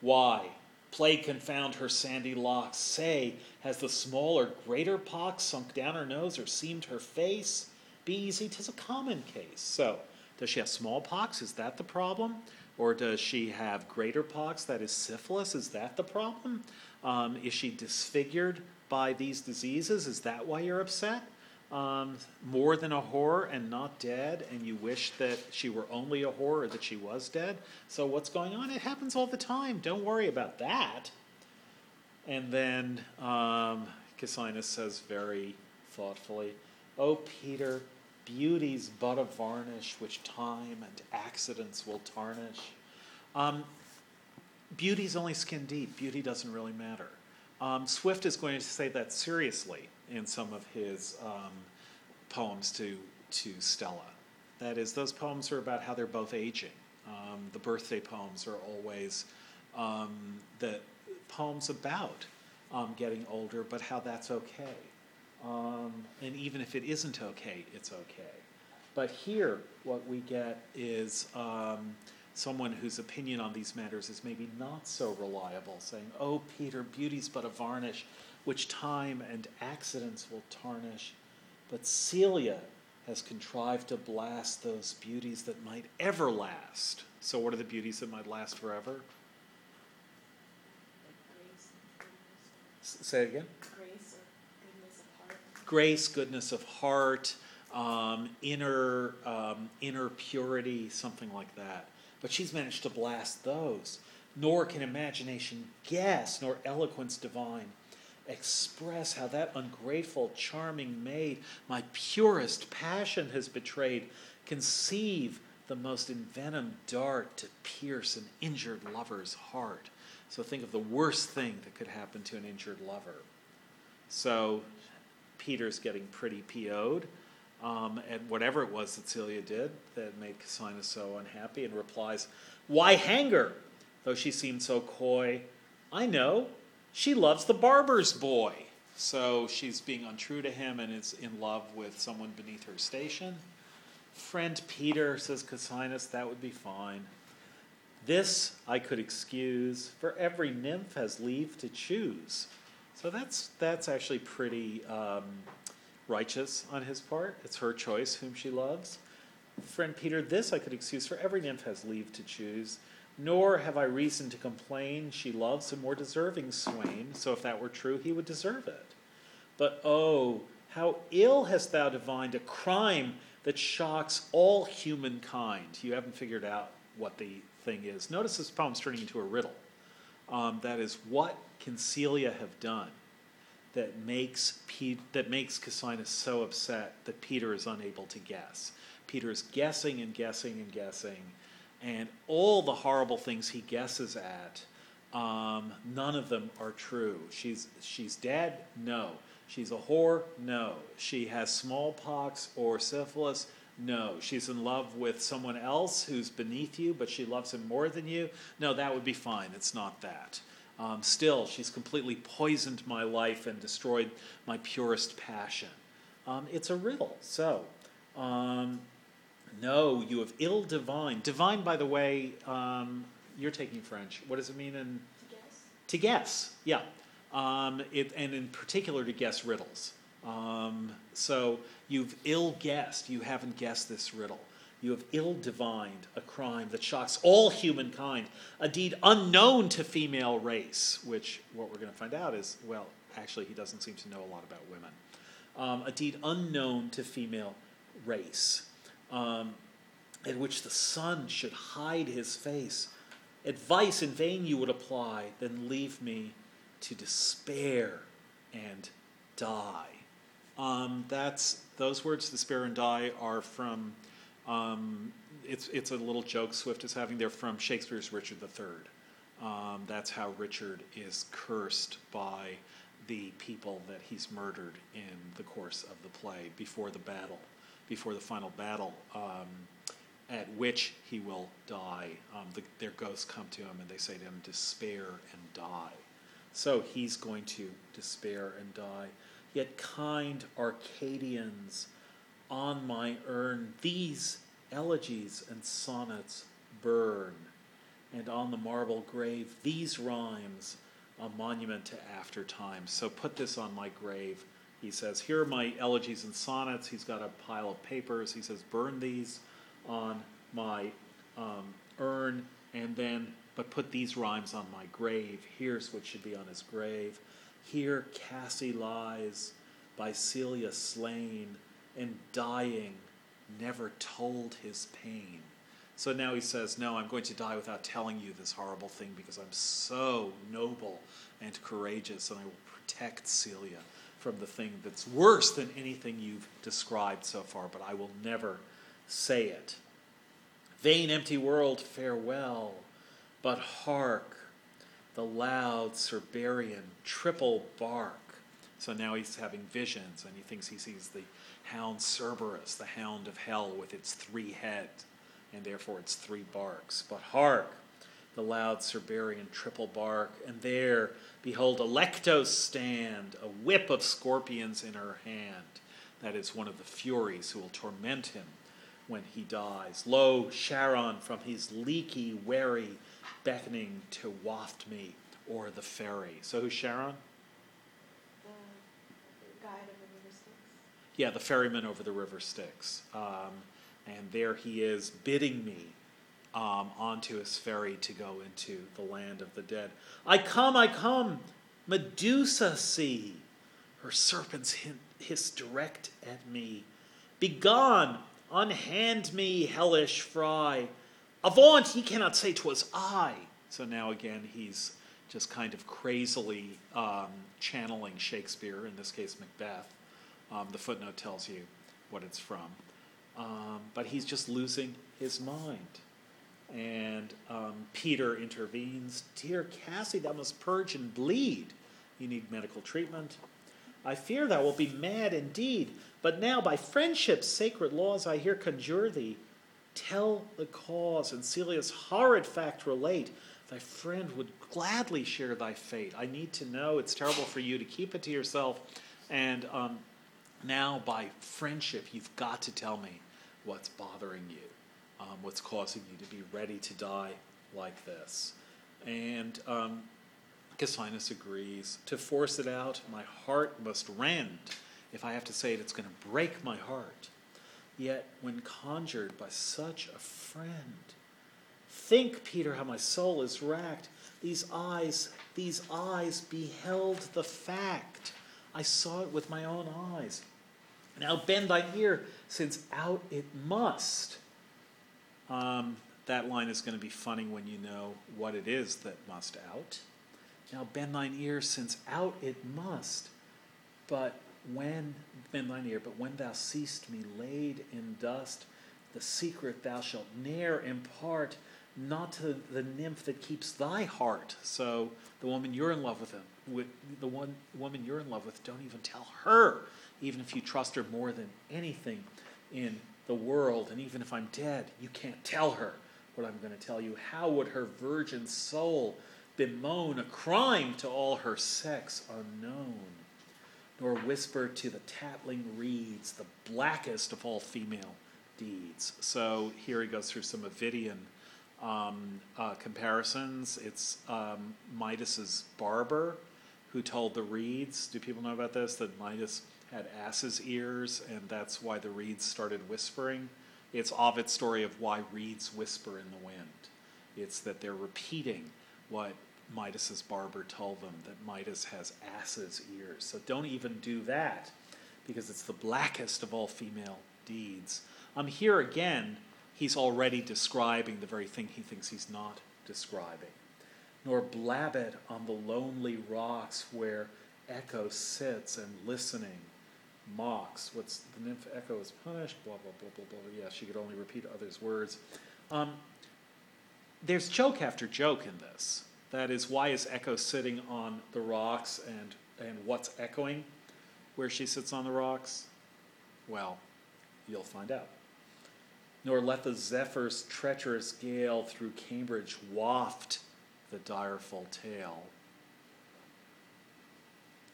Why, plague confound her sandy locks, say, has the small or greater pox sunk down her nose or seamed her face? Be easy. 'tis a common case. So, does she have smallpox? Is that the problem? Or does she have greater pox, that is syphilis? Is that the problem? Um, is she disfigured by these diseases? Is that why you're upset? Um, more than a whore and not dead, and you wish that she were only a whore or that she was dead? So, what's going on? It happens all the time. Don't worry about that. And then um, says very thoughtfully, Oh, Peter, beauty's but a varnish which time and accidents will tarnish. Um, beauty's only skin deep. Beauty doesn't really matter. Um, Swift is going to say that seriously in some of his um, poems to, to Stella. That is, those poems are about how they're both aging. Um, the birthday poems are always um, the poems about um, getting older, but how that's okay. Um, and even if it isn't okay, it's okay. But here, what we get is um, someone whose opinion on these matters is maybe not so reliable, saying, Oh, Peter, beauty's but a varnish which time and accidents will tarnish. But Celia has contrived to blast those beauties that might ever last. So, what are the beauties that might last forever? Say it again. Grace or goodness of heart. Grace, goodness of heart, um, inner, um, inner purity, something like that. But she's managed to blast those. Nor can imagination guess, nor eloquence divine express how that ungrateful, charming maid my purest passion has betrayed. Conceive the most envenomed dart to pierce an injured lover's heart. So think of the worst thing that could happen to an injured lover. So Peter's getting pretty PO'd um, at whatever it was that Celia did that made Cassina so unhappy and replies, Why hang her? Though she seemed so coy. I know, she loves the barber's boy. So she's being untrue to him and is in love with someone beneath her station. Friend Peter, says Cassianus, that would be fine. This I could excuse, for every nymph has leave to choose. So that's, that's actually pretty um, righteous on his part. It's her choice whom she loves. Friend Peter, this I could excuse, for every nymph has leave to choose. Nor have I reason to complain. She loves a more deserving swain, so if that were true, he would deserve it. But oh, how ill hast thou divined a crime that shocks all humankind. You haven't figured out what the thing is. Notice this poem's turning into a riddle. Um, that is, what can Celia have done that makes Pe- that makes Cassianus so upset that Peter is unable to guess? Peter is guessing and guessing and guessing, and all the horrible things he guesses at, um, none of them are true. She's she's dead. No. She's a whore? No. She has smallpox or syphilis? No. She's in love with someone else who's beneath you, but she loves him more than you? No, that would be fine. It's not that. Um, still, she's completely poisoned my life and destroyed my purest passion. Um, it's a riddle. So, um, no, you have ill divined. Divine, by the way, um, you're taking French. What does it mean in To Guess. to guess, yeah. Um, it, and in particular to guess riddles. Um, so you've ill guessed, you haven't guessed this riddle. You have ill divined a crime that shocks all humankind, a deed unknown to female race, which what we're going to find out is, well, actually, he doesn't seem to know a lot about women. Um, a deed unknown to female race, um, in which the sun should hide his face. Advice in vain you would apply, then leave me to despair and die. Um, that's those words, despair and die, are from. Um, it's it's a little joke Swift is having. They're from Shakespeare's Richard III. Um, that's how Richard is cursed by the people that he's murdered in the course of the play before the battle, before the final battle, um, at which he will die. Um, the, their ghosts come to him and they say to him, "Despair and die." So he's going to despair and die. Yet kind Arcadians, on my urn these elegies and sonnets burn, and on the marble grave these rhymes, a monument to after times. So put this on my grave. He says, Here are my elegies and sonnets. He's got a pile of papers. He says, Burn these on my um, urn, and then, but put these rhymes on my grave. Here's what should be on his grave. Here Cassie lies, by Celia slain, and dying, never told his pain. So now he says, No, I'm going to die without telling you this horrible thing because I'm so noble and courageous, and I will protect Celia from the thing that's worse than anything you've described so far, but I will never say it. Vain, empty world, farewell, but hark, the loud Cerberian triple bark. So now he's having visions, and he thinks he sees the hound Cerberus, the hound of hell, with its three heads and therefore its three barks. But hark, the loud Cerberian triple bark, and there, behold, Alectos stand, a whip of scorpions in her hand. That is one of the Furies who will torment him when he dies. Lo, Charon from his leaky wherry, beckoning to waft me o'er the ferry. So who's Charon? The guide of the river Styx. Yeah, the ferryman over the river Styx. Um, and there he is bidding me um, onto his ferry to go into the land of the dead. I come, I come, Medusa see. Her serpents hint, hiss direct at me. Begone, unhand me, hellish fry. Avaunt, ye cannot say 'twas I. So now again he's just kind of crazily um, channeling Shakespeare, in this case Macbeth. Um, the footnote tells you what it's from. Um, but he's just losing his mind. And um, Peter intervenes Dear Cassie, thou must purge and bleed. You need medical treatment. I fear thou wilt be mad indeed. But now, by friendship's sacred laws, I here conjure thee. Tell the cause, and Celia's horrid fact relate. Thy friend would gladly share thy fate. I need to know. It's terrible for you to keep it to yourself. And um, now, by friendship, you've got to tell me what's bothering you, um, what's causing you to be ready to die like this. And um, Cassinus agrees. To force it out, my heart must rend. If I have to say it, it's going to break my heart. Yet, when conjured by such a friend, think, Peter, how my soul is racked. These eyes, these eyes beheld the fact. I saw it with my own eyes. Now bend thy ear, since out it must. Um, that line is going to be funny when you know what it is that must out. Now bend thine ear, since out it must. But when, in thine ear, but when thou seest me laid in dust, the secret thou shalt ne'er impart, not to the nymph that keeps thy heart. So the woman you're in love with, him, with the one woman you're in love with, don't even tell her even if you trust her more than anything in the world, and even if I'm dead, you can't tell her what I'm going to tell you. How would her virgin soul bemoan a crime to all her sex unknown? Nor whisper to the tattling reeds the blackest of all female deeds. So here he goes through some Ovidian um, uh, comparisons. It's um, Midas's barber who told the reeds. Do people know about this? That Midas had ass's ears, and that's why the reeds started whispering It's Ovid's story of why reeds whisper in the wind. It's that they're repeating what Midas's barber told them that Midas has ass's ears. So don't even do that because it's the blackest of all female deeds. Um, here again, he's already describing the very thing he thinks he's not describing. Nor blab it on the lonely rocks where Echo sits and listening mocks. What's the nymph Echo is punished, blah, blah, blah, blah, blah. Yeah, she could only repeat others' words. Um, there's joke after joke in this. That is, why is Echo sitting on the rocks and, and what's echoing where she sits on the rocks? Well, you'll find out. Nor let the zephyr's treacherous gale through Cambridge waft the direful tale.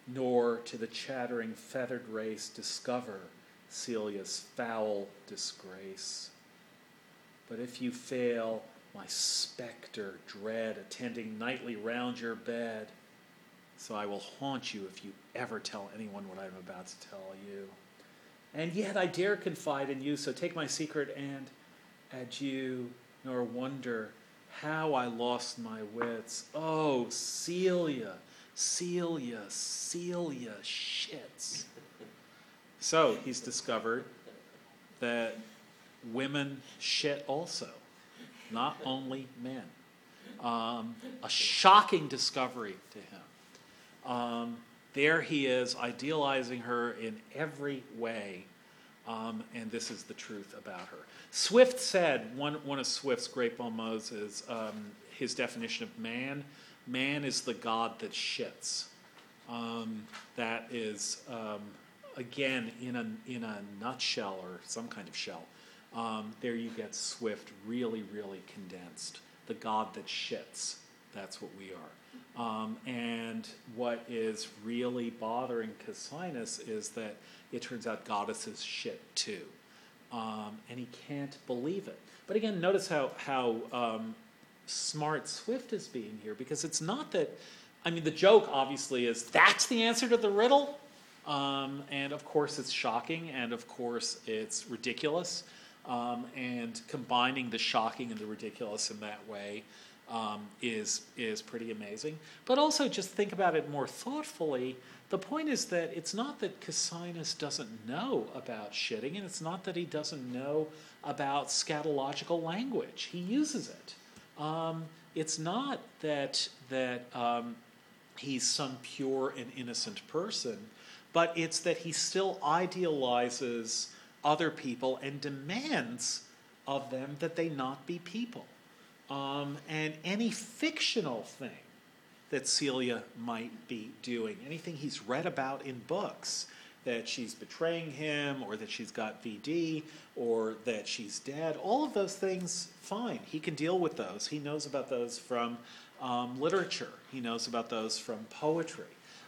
Nor to the chattering feathered race discover Celia's foul disgrace. But if you fail, my spectre dread attending nightly round your bed, so I will haunt you if you ever tell anyone what I am about to tell you. And yet I dare confide in you, so take my secret and adieu, nor wonder how I lost my wits. Oh, Celia, Celia, Celia shits. So he's discovered that women shit also, not only men. Um, a shocking discovery to him. Um, there he is, idealizing her in every way, um, and this is the truth about her. Swift said, one, one of Swift's great bon mots is um, his definition of man man is the God that shits. Um, that is, um, again, in a, in a nutshell or some kind of shell. Um, there you get Swift really, really condensed. The God that shits. That's what we are. Um, and what is really bothering Cassinus is that it turns out goddesses shit too. Um, and he can't believe it. But again, notice how, how um, smart Swift is being here because it's not that, I mean, the joke obviously is that's the answer to the riddle. Um, and of course, it's shocking, and of course, it's ridiculous. Um, and combining the shocking and the ridiculous in that way um, is is pretty amazing. But also, just think about it more thoughtfully. The point is that it's not that Cassinus doesn't know about shitting, and it's not that he doesn't know about scatological language. He uses it. Um, it's not that that um, he's some pure and innocent person, but it's that he still idealizes other people and demands of them that they not be people. Um, and any fictional thing that Celia might be doing, anything he's read about in books, that she's betraying him, or that she's got VD, or that she's dead, all of those things, fine. He can deal with those. He knows about those from um, literature, he knows about those from poetry.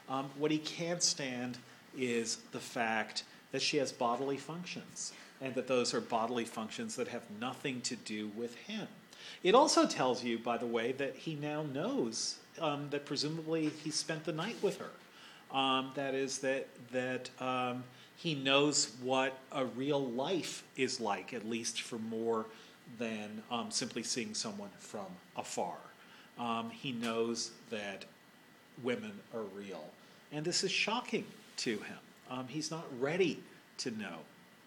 Um, what he can't stand is the fact that she has bodily functions, and that those are bodily functions that have nothing to do with him. It also tells you, by the way, that he now knows um, that presumably he spent the night with her. Um, that is, that, that um, he knows what a real life is like, at least for more than um, simply seeing someone from afar. Um, he knows that women are real. And this is shocking to him. Um, he's not ready to know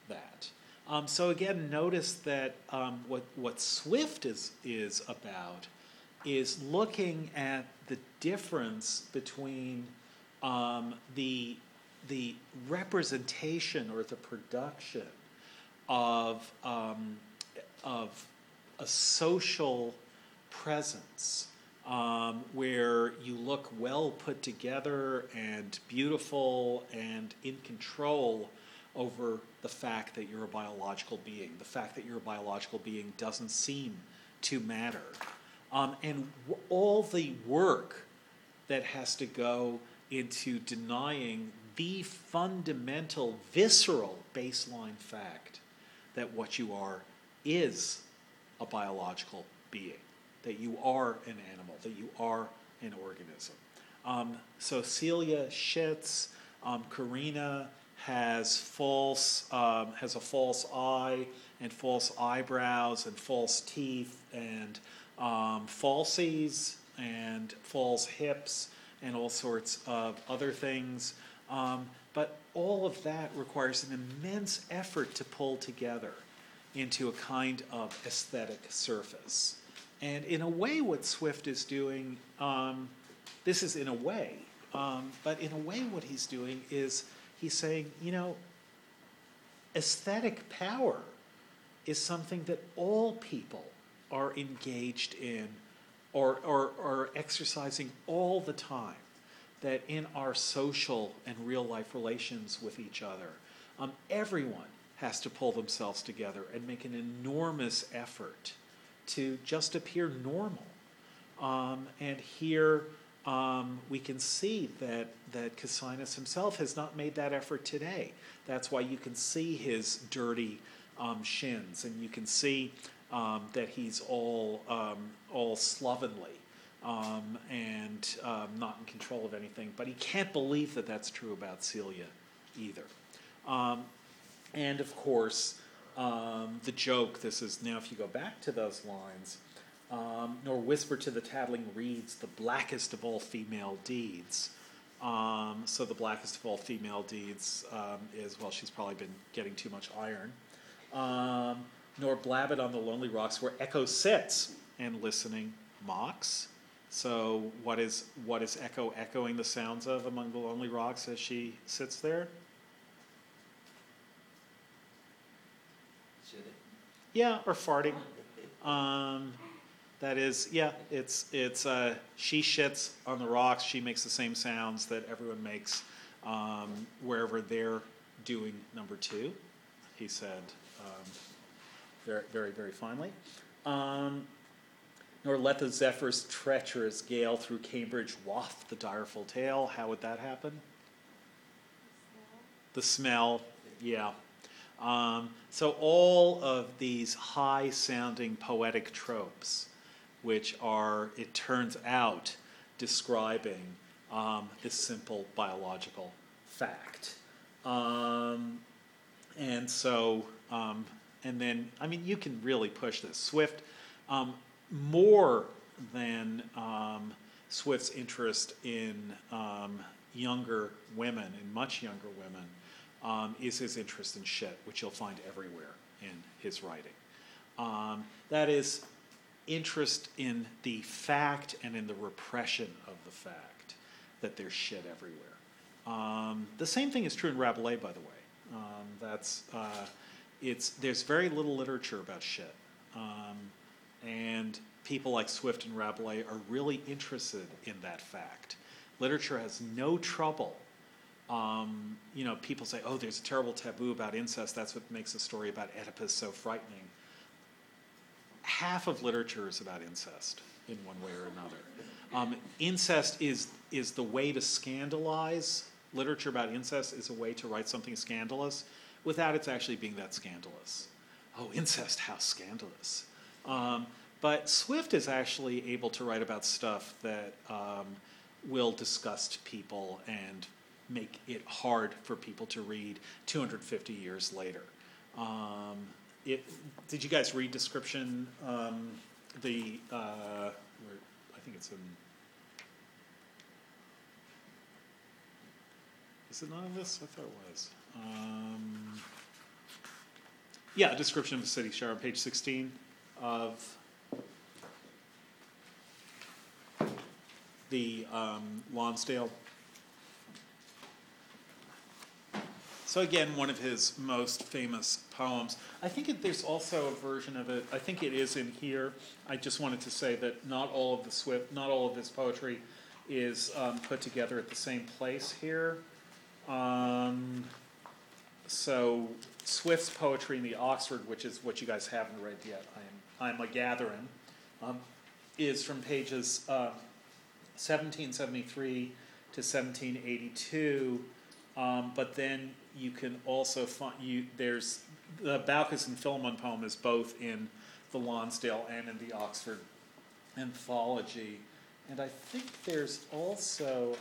that. Um, so again, notice that um, what what Swift is is about is looking at the difference between um, the the representation or the production of um, of a social presence um, where you look well put together and beautiful and in control over the fact that you're a biological being. The fact that you're a biological being doesn't seem to matter. Um, and w- all the work that has to go into denying the fundamental, visceral baseline fact that what you are is a biological being, that you are an animal, that you are an organism. Um, so Celia shits, um, Corinna has false um, has a false eye and false eyebrows and false teeth and um, falsies and false hips and all sorts of other things. Um, but all of that requires an immense effort to pull together into a kind of aesthetic surface. And in a way, what Swift is doing, um, this is in a way, um, but in a way, what he's doing is he's saying, you know, aesthetic power is something that all people are engaged in or, or, or exercising all the time. That in our social and real life relations with each other, um, everyone has to pull themselves together and make an enormous effort to just appear normal. Um, and here um, we can see that, that Cassinus himself has not made that effort today. That's why you can see his dirty um, shins, and you can see um, that he's all, um, all slovenly um, and not in control of anything. But he can't believe that that's true about Celia either. And of course, um, the joke this is now, if you go back to those lines, um, nor whisper to the tattling reeds the blackest of all female deeds. Um, so the blackest of all female deeds um, is well, she's probably been getting too much iron. Um, nor blab it on the lonely rocks where Echo sits and listening mocks. So what is what is Echo echoing the sounds of among the lonely rocks as she sits there? Should it? Yeah, or farting. Um, that is, yeah, it's it's uh, she shits on the rocks. She makes the same sounds that everyone makes um, wherever they're doing number two. He said um, very very very finely. Um, nor let the zephyr's treacherous gale through Cambridge waft the direful tale. How would that happen? The smell, yeah. Um, so all of these high sounding poetic tropes, which are, it turns out, describing um, this simple biological fact. Um, and so, um, and then, I mean, you can really push this. Swift, um, more than um, Swift's interest in younger women, and much younger women, um, is his interest in shit, which you'll find everywhere in his writing. Um, that is interest in the fact and in the repression of the fact that there's shit everywhere. Um, the same thing is true in Rabelais, by the way. Um, that's uh, it's there's very little literature about shit, um, and people like Swift and Rabelais are really interested in that fact. Literature has no trouble um, you know, people say, oh, there's a terrible taboo about incest. That's what makes a story about Oedipus so frightening. Half of literature is about incest in one way or another. Um, incest is, is the way to scandalize. Literature about incest is a way to write something scandalous without it actually being that scandalous. Oh, incest, how scandalous. Um, but Swift is actually able to write about stuff that um, will disgust people and make it hard for people to read 250 years later. Um, it, did you guys read description? Um, the uh, where, I think it's in. Is it not in this? I thought it was. Um, yeah, description of the city, Shower, on page 16 of the um, Lonsdale So again, one of his most famous poems. I think it, there's also a version of it. I think it is in here. I just wanted to say that not all of the Swift, not all of his poetry, is um, put together at the same place here. Um, so Swift's poetry in the Oxford, which is what you guys haven't read yet, I'm I'm a gathering, um, is from pages uh, 1773 to 1782. Um, but then you can also find you there's the Baucis and Philemon poem is both in the Lonsdale and in the Oxford anthology, and I think there's also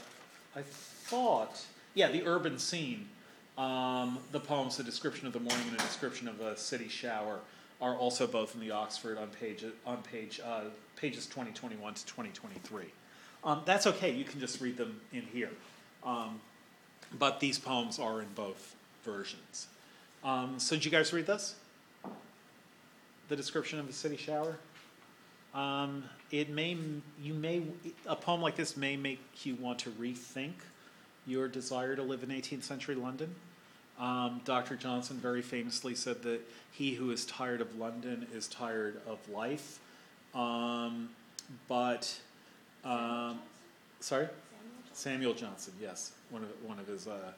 I thought yeah the urban scene Um, the poems, a description of the morning and a description of a city shower, are also both in the Oxford on page on page uh, pages twenty twenty one to twenty twenty three. Um, that's okay. You can just read them in here. Um, but these poems are in both versions. Um, so did you guys read this? The description of a city shower. Um, it may you may a poem like this may make you want to rethink your desire to live in 18th century London. Um, Dr. Johnson very famously said that he who is tired of London is tired of life. Um, but um, sorry, Samuel Johnson, yes, one of one of his uh,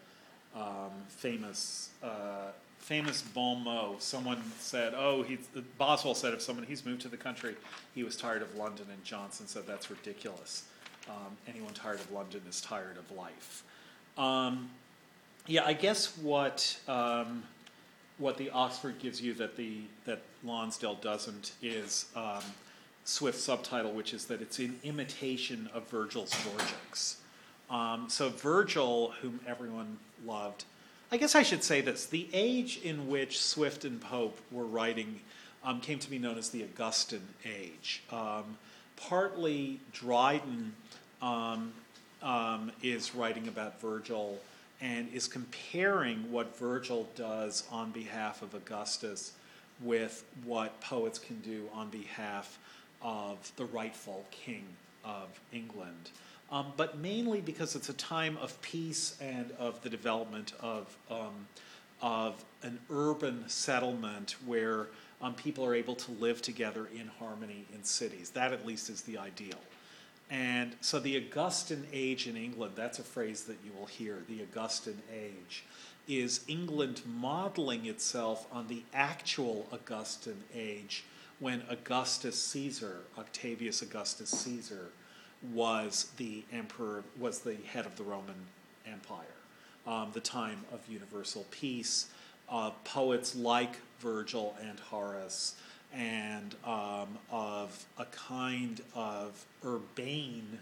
um, famous uh, famous bon mots. Someone said, "Oh, he." Boswell said, "If someone he's moved to the country, he was tired of London," and Johnson said, "That's ridiculous. Um, anyone tired of London is tired of life." Um, yeah, I guess what um, what the Oxford gives you that the that Lonsdale doesn't is um, Swift's subtitle, which is that it's an imitation of Virgil's Georgics. Um, so Virgil, whom everyone loved, I guess I should say this: the age in which Swift and Pope were writing um, came to be known as the Augustan age. Um, partly Dryden um, um, is writing about Virgil and is comparing what Virgil does on behalf of Augustus with what poets can do on behalf of the rightful king of England. Um, but mainly because it's a time of peace and of the development of, um, of an urban settlement where um, people are able to live together in harmony in cities. That, at least, is the ideal. And so the Augustan age in England, that's a phrase that you will hear, the Augustan age, is England modeling itself on the actual Augustan age when Augustus Caesar, Octavius Augustus Caesar, was the emperor, was the head of the Roman Empire. Um, the time of universal peace. Uh, poets like Virgil and Horace and um, of a kind of urbane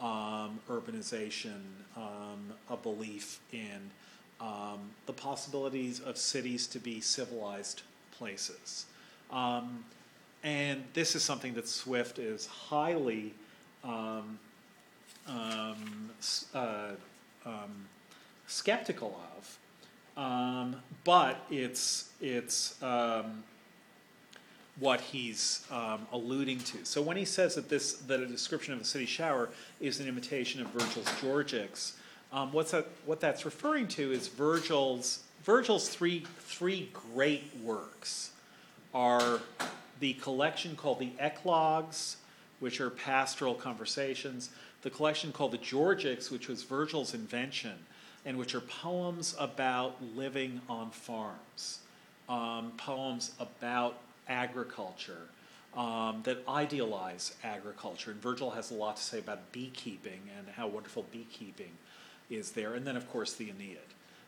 um, urbanization, um, a belief in um, the possibilities of cities to be civilized places. Um, and this is something that Swift is highly um, uh, skeptical of. but it's, it's what he's um, alluding to. So when he says that this that a description of a city shower is an imitation of Virgil's Georgics, um, what's that, what that's referring to is Virgil's Virgil's three three great works are the collection called the Eclogues, which are pastoral conversations, the collection called the Georgics, which was Virgil's invention, and which are poems about living on farms, um, poems about agriculture um, that idealize agriculture. And Virgil has a lot to say about beekeeping and how wonderful beekeeping is there. And then, of course, the Aeneid.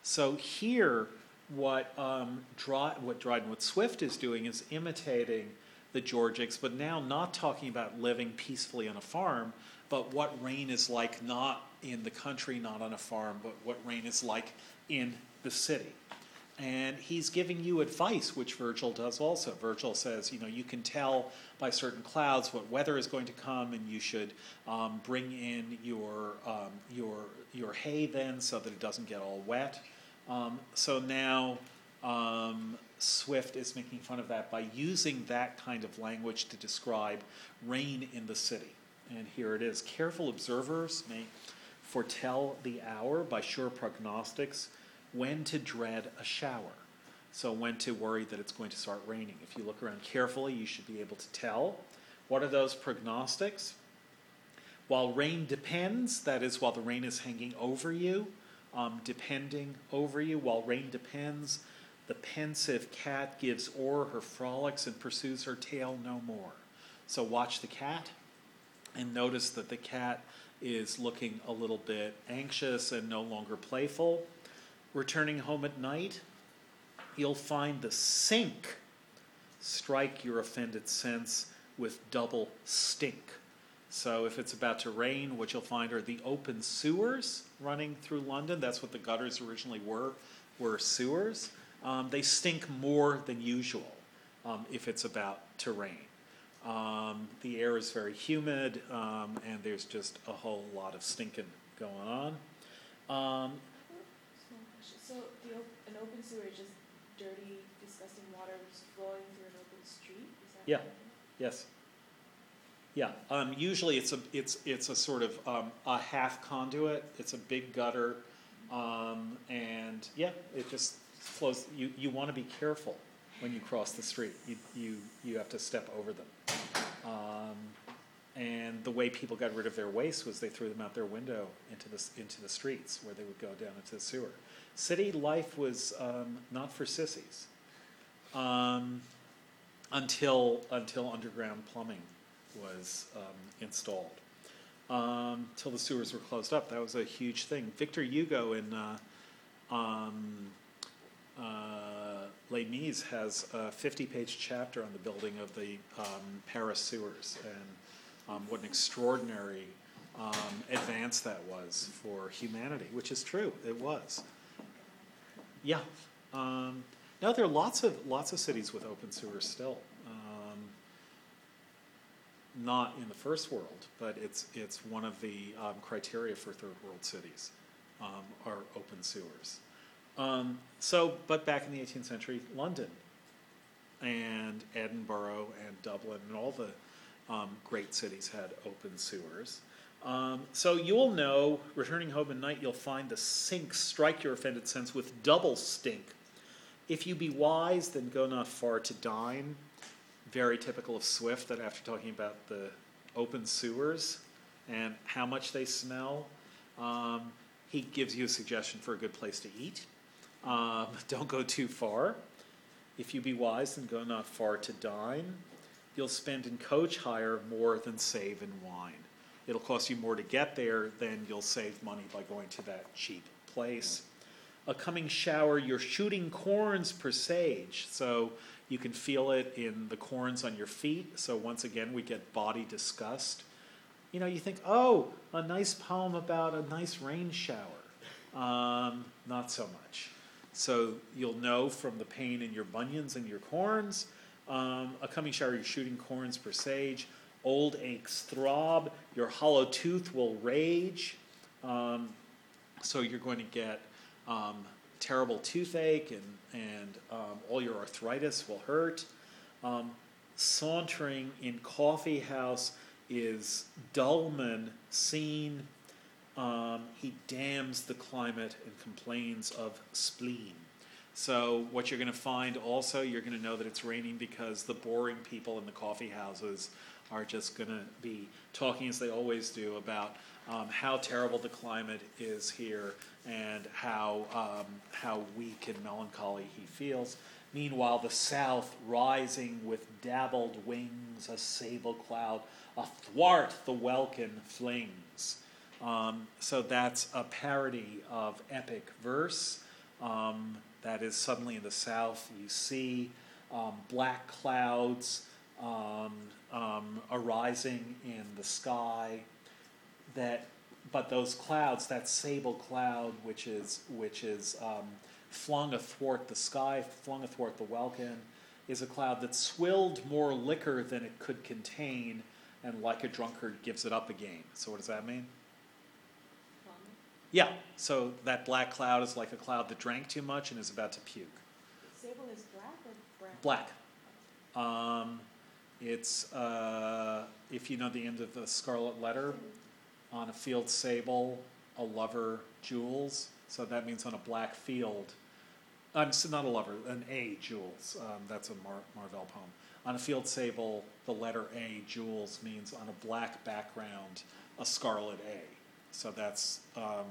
So here, what um, Dry, what Dryden, what Swift is doing is imitating the Georgics, but now not talking about living peacefully on a farm, but what rain is like not in the country, not on a farm, but what rain is like in the city. And he's giving you advice, which Virgil does also. Virgil says, you know, you can tell by certain clouds what weather is going to come, and you should um, bring in your, um, your, your hay then so that it doesn't get all wet. Um, so now um, Swift is making fun of that by using that kind of language to describe rain in the city. And here it is Careful observers may foretell the hour by sure prognostics when to dread a shower. So, when to worry that it's going to start raining. If you look around carefully, you should be able to tell. What are those prognostics? While rain depends, that is, while the rain is hanging over you, um, depending over you, while rain depends, the pensive cat gives o'er her frolics and pursues her tail no more. So, watch the cat and notice that the cat is looking a little bit anxious and no longer playful returning home at night, you'll find the sink strike your offended sense with double stink. So, if it's about to rain, what you'll find are the open sewers running through London. That's what the gutters originally were were sewers. Um, they stink more than usual um, if it's about to rain. Um, the air is very humid, um, and there's just a whole lot of stinking going on. Um, So the op- an open sewer is just dirty, disgusting water flowing through an open street? Is that Yeah. yes. Yeah. Um, usually, it's a it's it's a sort of um, a half conduit. It's a big gutter, um, and yeah, it just flows. You you want to be careful when you cross the street. You you you have to step over them. Um, and the way people got rid of their waste was they threw them out their window into the into the streets where they would go down into the sewer. City life was um, not for sissies um, until until underground plumbing was um, installed. Um, till the sewers were closed up, that was a huge thing. Victor Hugo in uh, um, uh, Les Mis has a 50-page chapter on the building of the um, Paris sewers and um, what an extraordinary um, advance that was for humanity, which is true. It was. Yeah. Um, no, there are lots of lots of cities with open sewers still. Um, not in the first world, but it's it's one of the um, criteria for third world cities um, are open sewers. Um, so, but back in the 18th century, London and Edinburgh and Dublin and all the um, great cities had open sewers. Um, so you'll know, returning home at night, you'll find the sink strike your offended sense with double stink. If you be wise, then go not far to dine. Very typical of Swift that after talking about the open sewers and how much they smell, um, he gives you a suggestion for a good place to eat. Um, don't go too far. If you be wise, then go not far to dine. You'll spend in coach hire more than save in wine. It'll cost you more to get there than you'll save money by going to that cheap place. A coming shower, you're shooting corns presage, so you can feel it in the corns on your feet. So once again, we get body disgust. You know, you think, oh, a nice poem about a nice rain shower. Um, not so much. So you'll know from the pain in your bunions and your corns. Um, a coming shower, you're shooting corns presage. Old aches throb. Your hollow tooth will rage. Um, so you're going to get um, terrible toothache and, and um, all your arthritis will hurt. Um, sauntering in coffee house is Dulman seen. Um, he damns the climate and complains of spleen. So what you're going to find also, you're going to know that it's raining because the boring people in the coffee houses are just going to be talking as they always do about um, how terrible the climate is here and how um, how weak and melancholy he feels. Meanwhile, the south rising with dabbled wings, a sable cloud, athwart the welkin flings. Um, so that's a parody of epic verse. Um, that is suddenly in the south you see um, black clouds um, um, arising in the sky. That, but those clouds, that sable cloud, which is which is um, flung athwart the sky, flung athwart the welkin, is a cloud that swilled more liquor than it could contain, and like a drunkard gives it up again. So what does that mean? Yeah, so that black cloud is like a cloud that drank too much and is about to puke. Sable is black or brown? Black. Um, it's, uh, if you know the end of the scarlet letter, on a field sable, a lover gules. So that means on a black field, I'm s not a lover, an A gules. Um, that's a Mar- Marvell poem. On a field sable, the letter A gules means on a black background, a scarlet A. So that's um,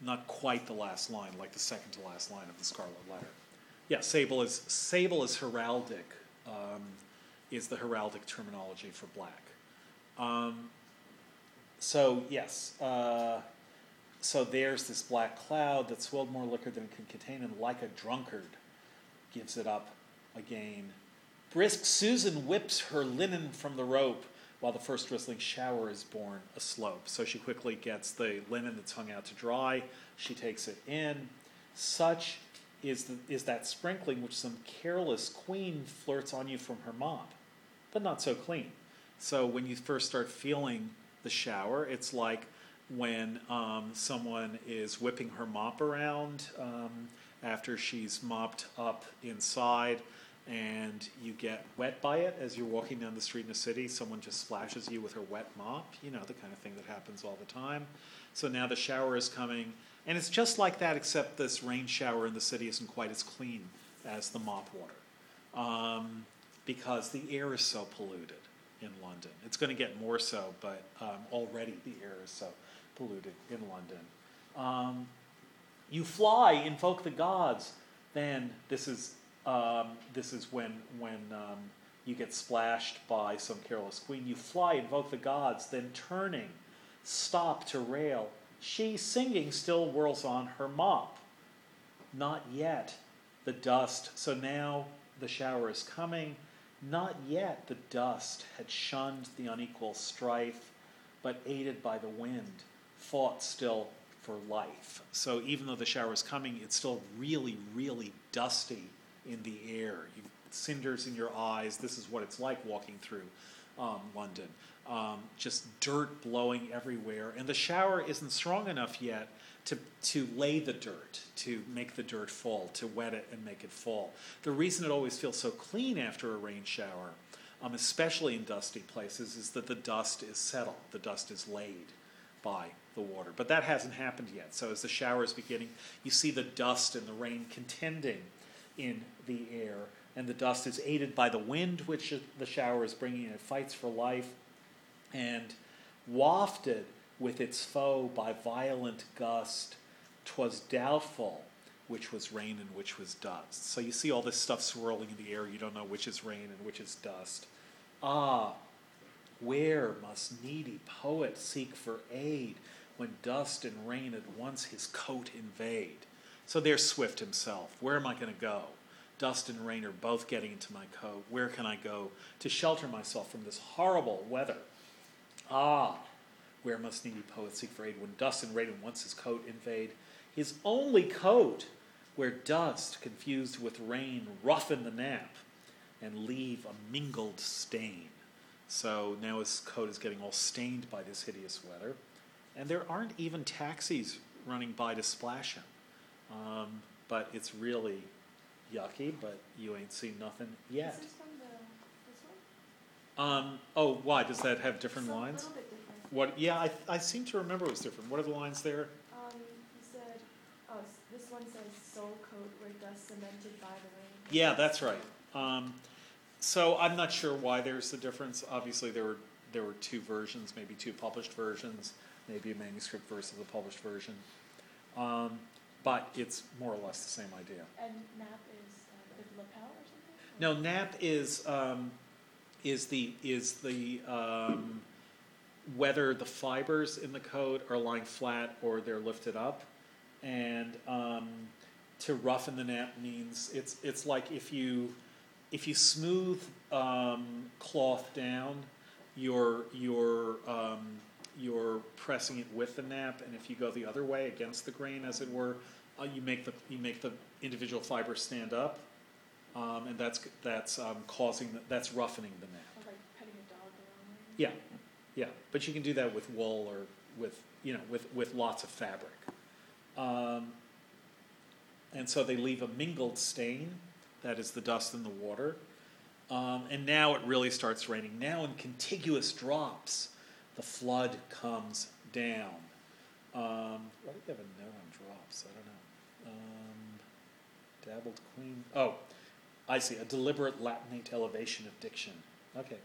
not quite the last line, like the second to last line of the scarlet letter. Yeah, sable is sable is heraldic. Um, is the heraldic terminology for black. Um, so yes, uh, so there's this black cloud that swilled more liquor than it could contain, and like a drunkard, gives it up again. Brisk Susan whips her linen from the rope while the first drizzling shower is born a slope. So she quickly gets the linen that's hung out to dry. She takes it in. such is, the, is that sprinkling which some careless queen flirts on you from her mop, but not so clean. So when you first start feeling the shower, it's like when um, someone is whipping her mop around um, after she's mopped up inside and you get wet by it as you're walking down the street in a city. Someone just splashes you with her wet mop, you know, the kind of thing that happens all the time. So now the shower is coming, and it's just like that, except this rain shower in the city isn't quite as clean as the mop water um, because the air is so polluted in London. It's going to get more so, but um, already the air is so polluted in London. Um, you fly, invoke the gods. Then this is um, this is when when um, you get splashed by some careless queen. You fly, invoke the gods. Then turning, stop to rail. She singing still whirls on her mop. Not yet the dust. So now the shower is coming. Not yet the dust had shunned the unequal strife, but aided by the wind, fought still for life. So even though the shower is coming, it's still really, really dusty in the air. You, cinders in your eyes. This is what it's like walking through um, London. Um, just dirt blowing everywhere, and the shower isn't strong enough yet to, to lay the dirt, to make the dirt fall, to wet it and make it fall. The reason it always feels so clean after a rain shower, um, especially in dusty places, is that the dust is settled, the dust is laid by the water. But that hasn't happened yet. So as the shower is beginning, you see the dust and the rain contending in the air, and the dust is aided by the wind which the shower is bringing, and it fights for life, and wafted with its foe by violent gust, 'twas doubtful which was rain and which was dust. So you see all this stuff swirling in the air, you don't know which is rain and which is dust. Ah, where must needy poet seek for aid when dust and rain at once his coat invade? So there's Swift himself. Where am I going to go? Dust and rain are both getting into my coat. Where can I go to shelter myself from this horrible weather? Ah, where must needy poet seek for aid when dust and rain once his coat invade? His only coat, where dust confused with rain roughen the nap and leave a mingled stain. So now his coat is getting all stained by this hideous weather. And there aren't even taxis running by to splash him. Um, but it's really yucky, but you ain't seen nothing yet. Is this the, this one? Um, oh, why? Does that have different Some- lines? Little bit different. What? Yeah, I, I seem to remember it was different. What are the lines there? Um, he said, oh, s- this one says soul coat where dust cemented by the rain. Yeah, that's right. Um, so I'm not sure why there's a difference. Obviously, there were there were two versions, maybe two published versions, maybe a manuscript versus a published version. Um, but it's more or less the same idea. And nap is uh, the lapel or something? No, nap is um, is the is the um, whether the fibers in the coat are lying flat or they're lifted up, and um, to roughen the nap means it's it's like if you if you smooth um, cloth down, you're you're um, you're pressing it with the nap, and if you go the other way against the grain, as it were, uh, you make the you make the individual fibers stand up, um, and that's that's um, causing the, that's roughening the nap. Or like petting a dog the wrong way? Yeah, yeah, but you can do that with wool or with you know with with lots of fabric, um, and so they leave a mingled stain, that is the dust in the water, um, and now it really starts raining. Now in contiguous drops, the flood comes down. Um, why do you have a note on drops? I don't know. Um, dabbled queen. Oh, I see. A deliberate latinate elevation of diction. Okay.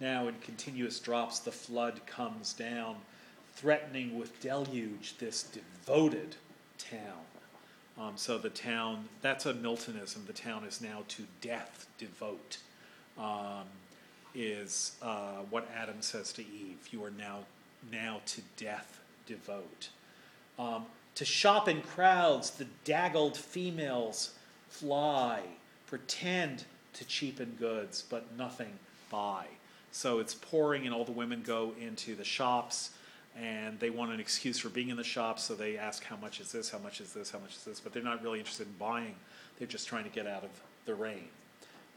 Now, in continuous drops, the flood comes down, threatening with deluge this devoted town. Um, so the town, that's a Miltonism, the town is now to death devote, um, is uh, what Adam says to Eve. You are now, now to death devote. Um, to shop in crowds, the daggled females fly, pretend to cheapen goods, but nothing buy. So it's pouring, and all the women go into the shops. and they want an excuse for being in the shops, so they ask how much is this, how much is this, how much is this, but they're not really interested in buying. They're just trying to get out of the rain.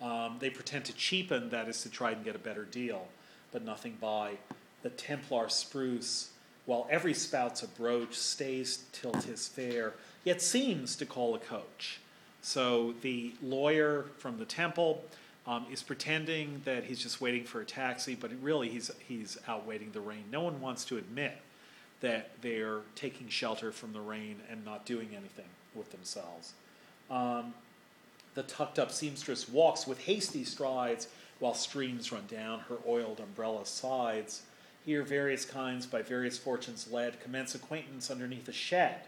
Um, they pretend to cheapen, that is to try and get a better deal, but nothing buy. The Templar spruce, while every spout's a broach, stays till 'tis fair, yet seems to call a coach. So the lawyer from the temple um, is pretending that he's just waiting for a taxi, but really he's he's out waiting the rain. No one wants to admit that they're taking shelter from the rain and not doing anything with themselves. Um, the tucked up seamstress walks with hasty strides while streams run down her oiled umbrella sides. Here, various kinds, by various fortunes led, commence acquaintance underneath a shed.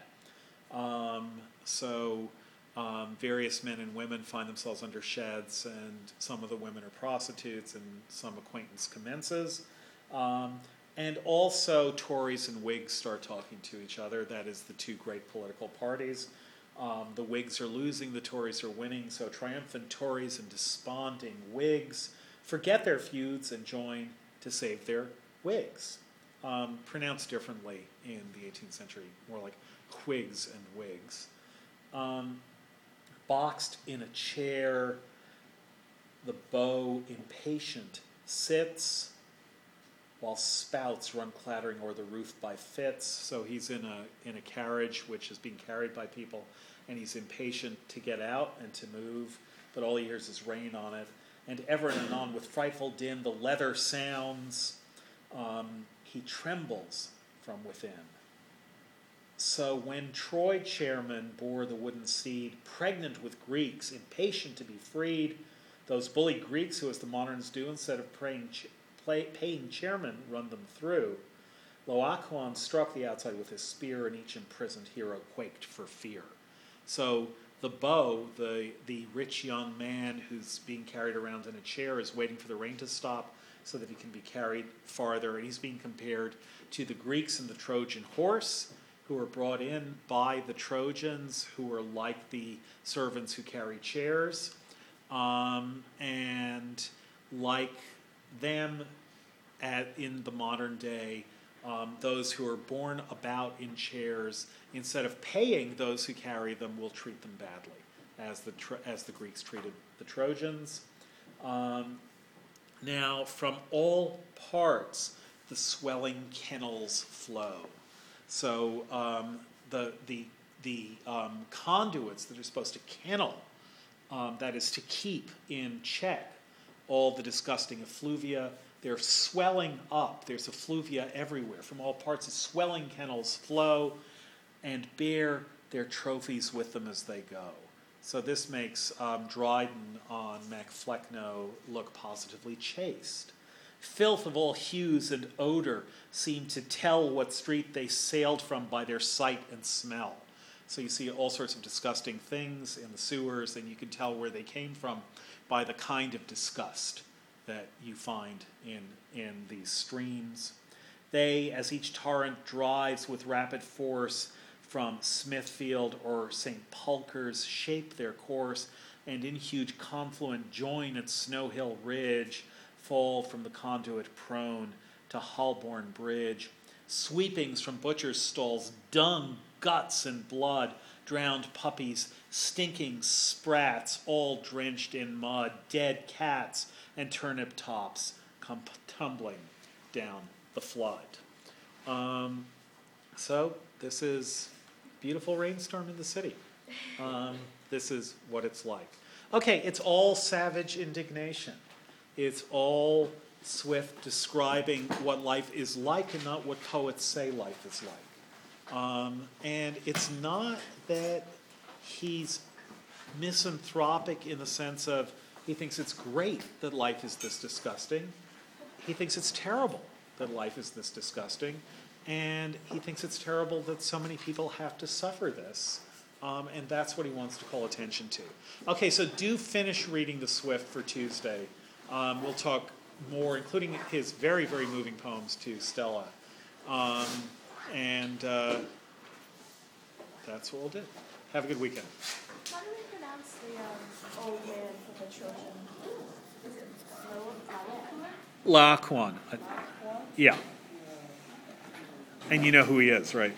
Um, so, um, various men and women find themselves under sheds, and some of the women are prostitutes, and some acquaintance commences. Um, and also, Tories and Whigs start talking to each other. That is the two great political parties. Um, the Whigs are losing, the Tories are winning, so triumphant Tories and desponding Whigs forget their feuds and join to save their wigs. Um, pronounced differently in the 18th century, more like quigs and wigs. Um, boxed in a chair, the beau impatient sits while spouts run clattering o'er the roof by fits. So he's in a in a carriage which is being carried by people, and he's impatient to get out and to move, but all he hears is rain on it. And ever and anon, with frightful din, the leather sounds. Um, he trembles from within. So when Troy chairmen bore the wooden steed, pregnant with Greeks, impatient to be freed, those bully Greeks who, as the moderns do, instead of praying, play, paying chairmen, run them through, Laocoon struck the outside with his spear, and each imprisoned hero quaked for fear. So the beau, the, the rich young man who's being carried around in a chair, is waiting for the rain to stop so that he can be carried farther. And he's being compared to the Greeks and the Trojan horse, who were brought in by the Trojans, who were like the servants who carry chairs. Um, and like them at, in the modern day, um, those who are borne about in chairs, instead of paying those who carry them, will treat them badly, as the, as the Greeks treated the Trojans. Um, now, from all parts, the swelling kennels flow. So um, the, the, the um, conduits that are supposed to kennel, um, that is to keep in check all the disgusting effluvia, they're swelling up. There's effluvia everywhere. From all parts, the swelling kennels flow and bear their trophies with them as they go. So this makes um, Dryden on Macflecknoe look positively chaste. Filth of all hues and odor seem to tell what street they sailed from by their sight and smell. So you see all sorts of disgusting things in the sewers, and you can tell where they came from by the kind of disgust that you find in, in these streams. They, as each torrent drives with rapid force, from Smithfield or St. Pulchre's shape their course, and in huge confluent join at Snow Hill Ridge, fall from the conduit prone to Holborn Bridge. Sweepings from butchers' stalls, dung, guts, and blood, drowned puppies, stinking sprats, all drenched in mud, dead cats, and turnip tops come tumbling down the flood. Um, so, this is beautiful rainstorm in the city. Um, this is what it's like. Okay, it's all savage indignation. It's all Swift describing what life is like and not what poets say life is like. Um, and it's not that he's misanthropic in the sense of he thinks it's great that life is this disgusting. He thinks it's terrible that life is this disgusting. And he thinks it's terrible that so many people have to suffer this. Um, and that's what he wants to call attention to. Okay, so do finish reading the Swift for Tuesday. Um, we'll talk more, including his very, very moving poems to Stella. Um, and uh, that's what we'll do. Have a good weekend. Old man from the Trojan? Is it Lo- Laocoon? Laquan. Yeah. And you know who he is, right?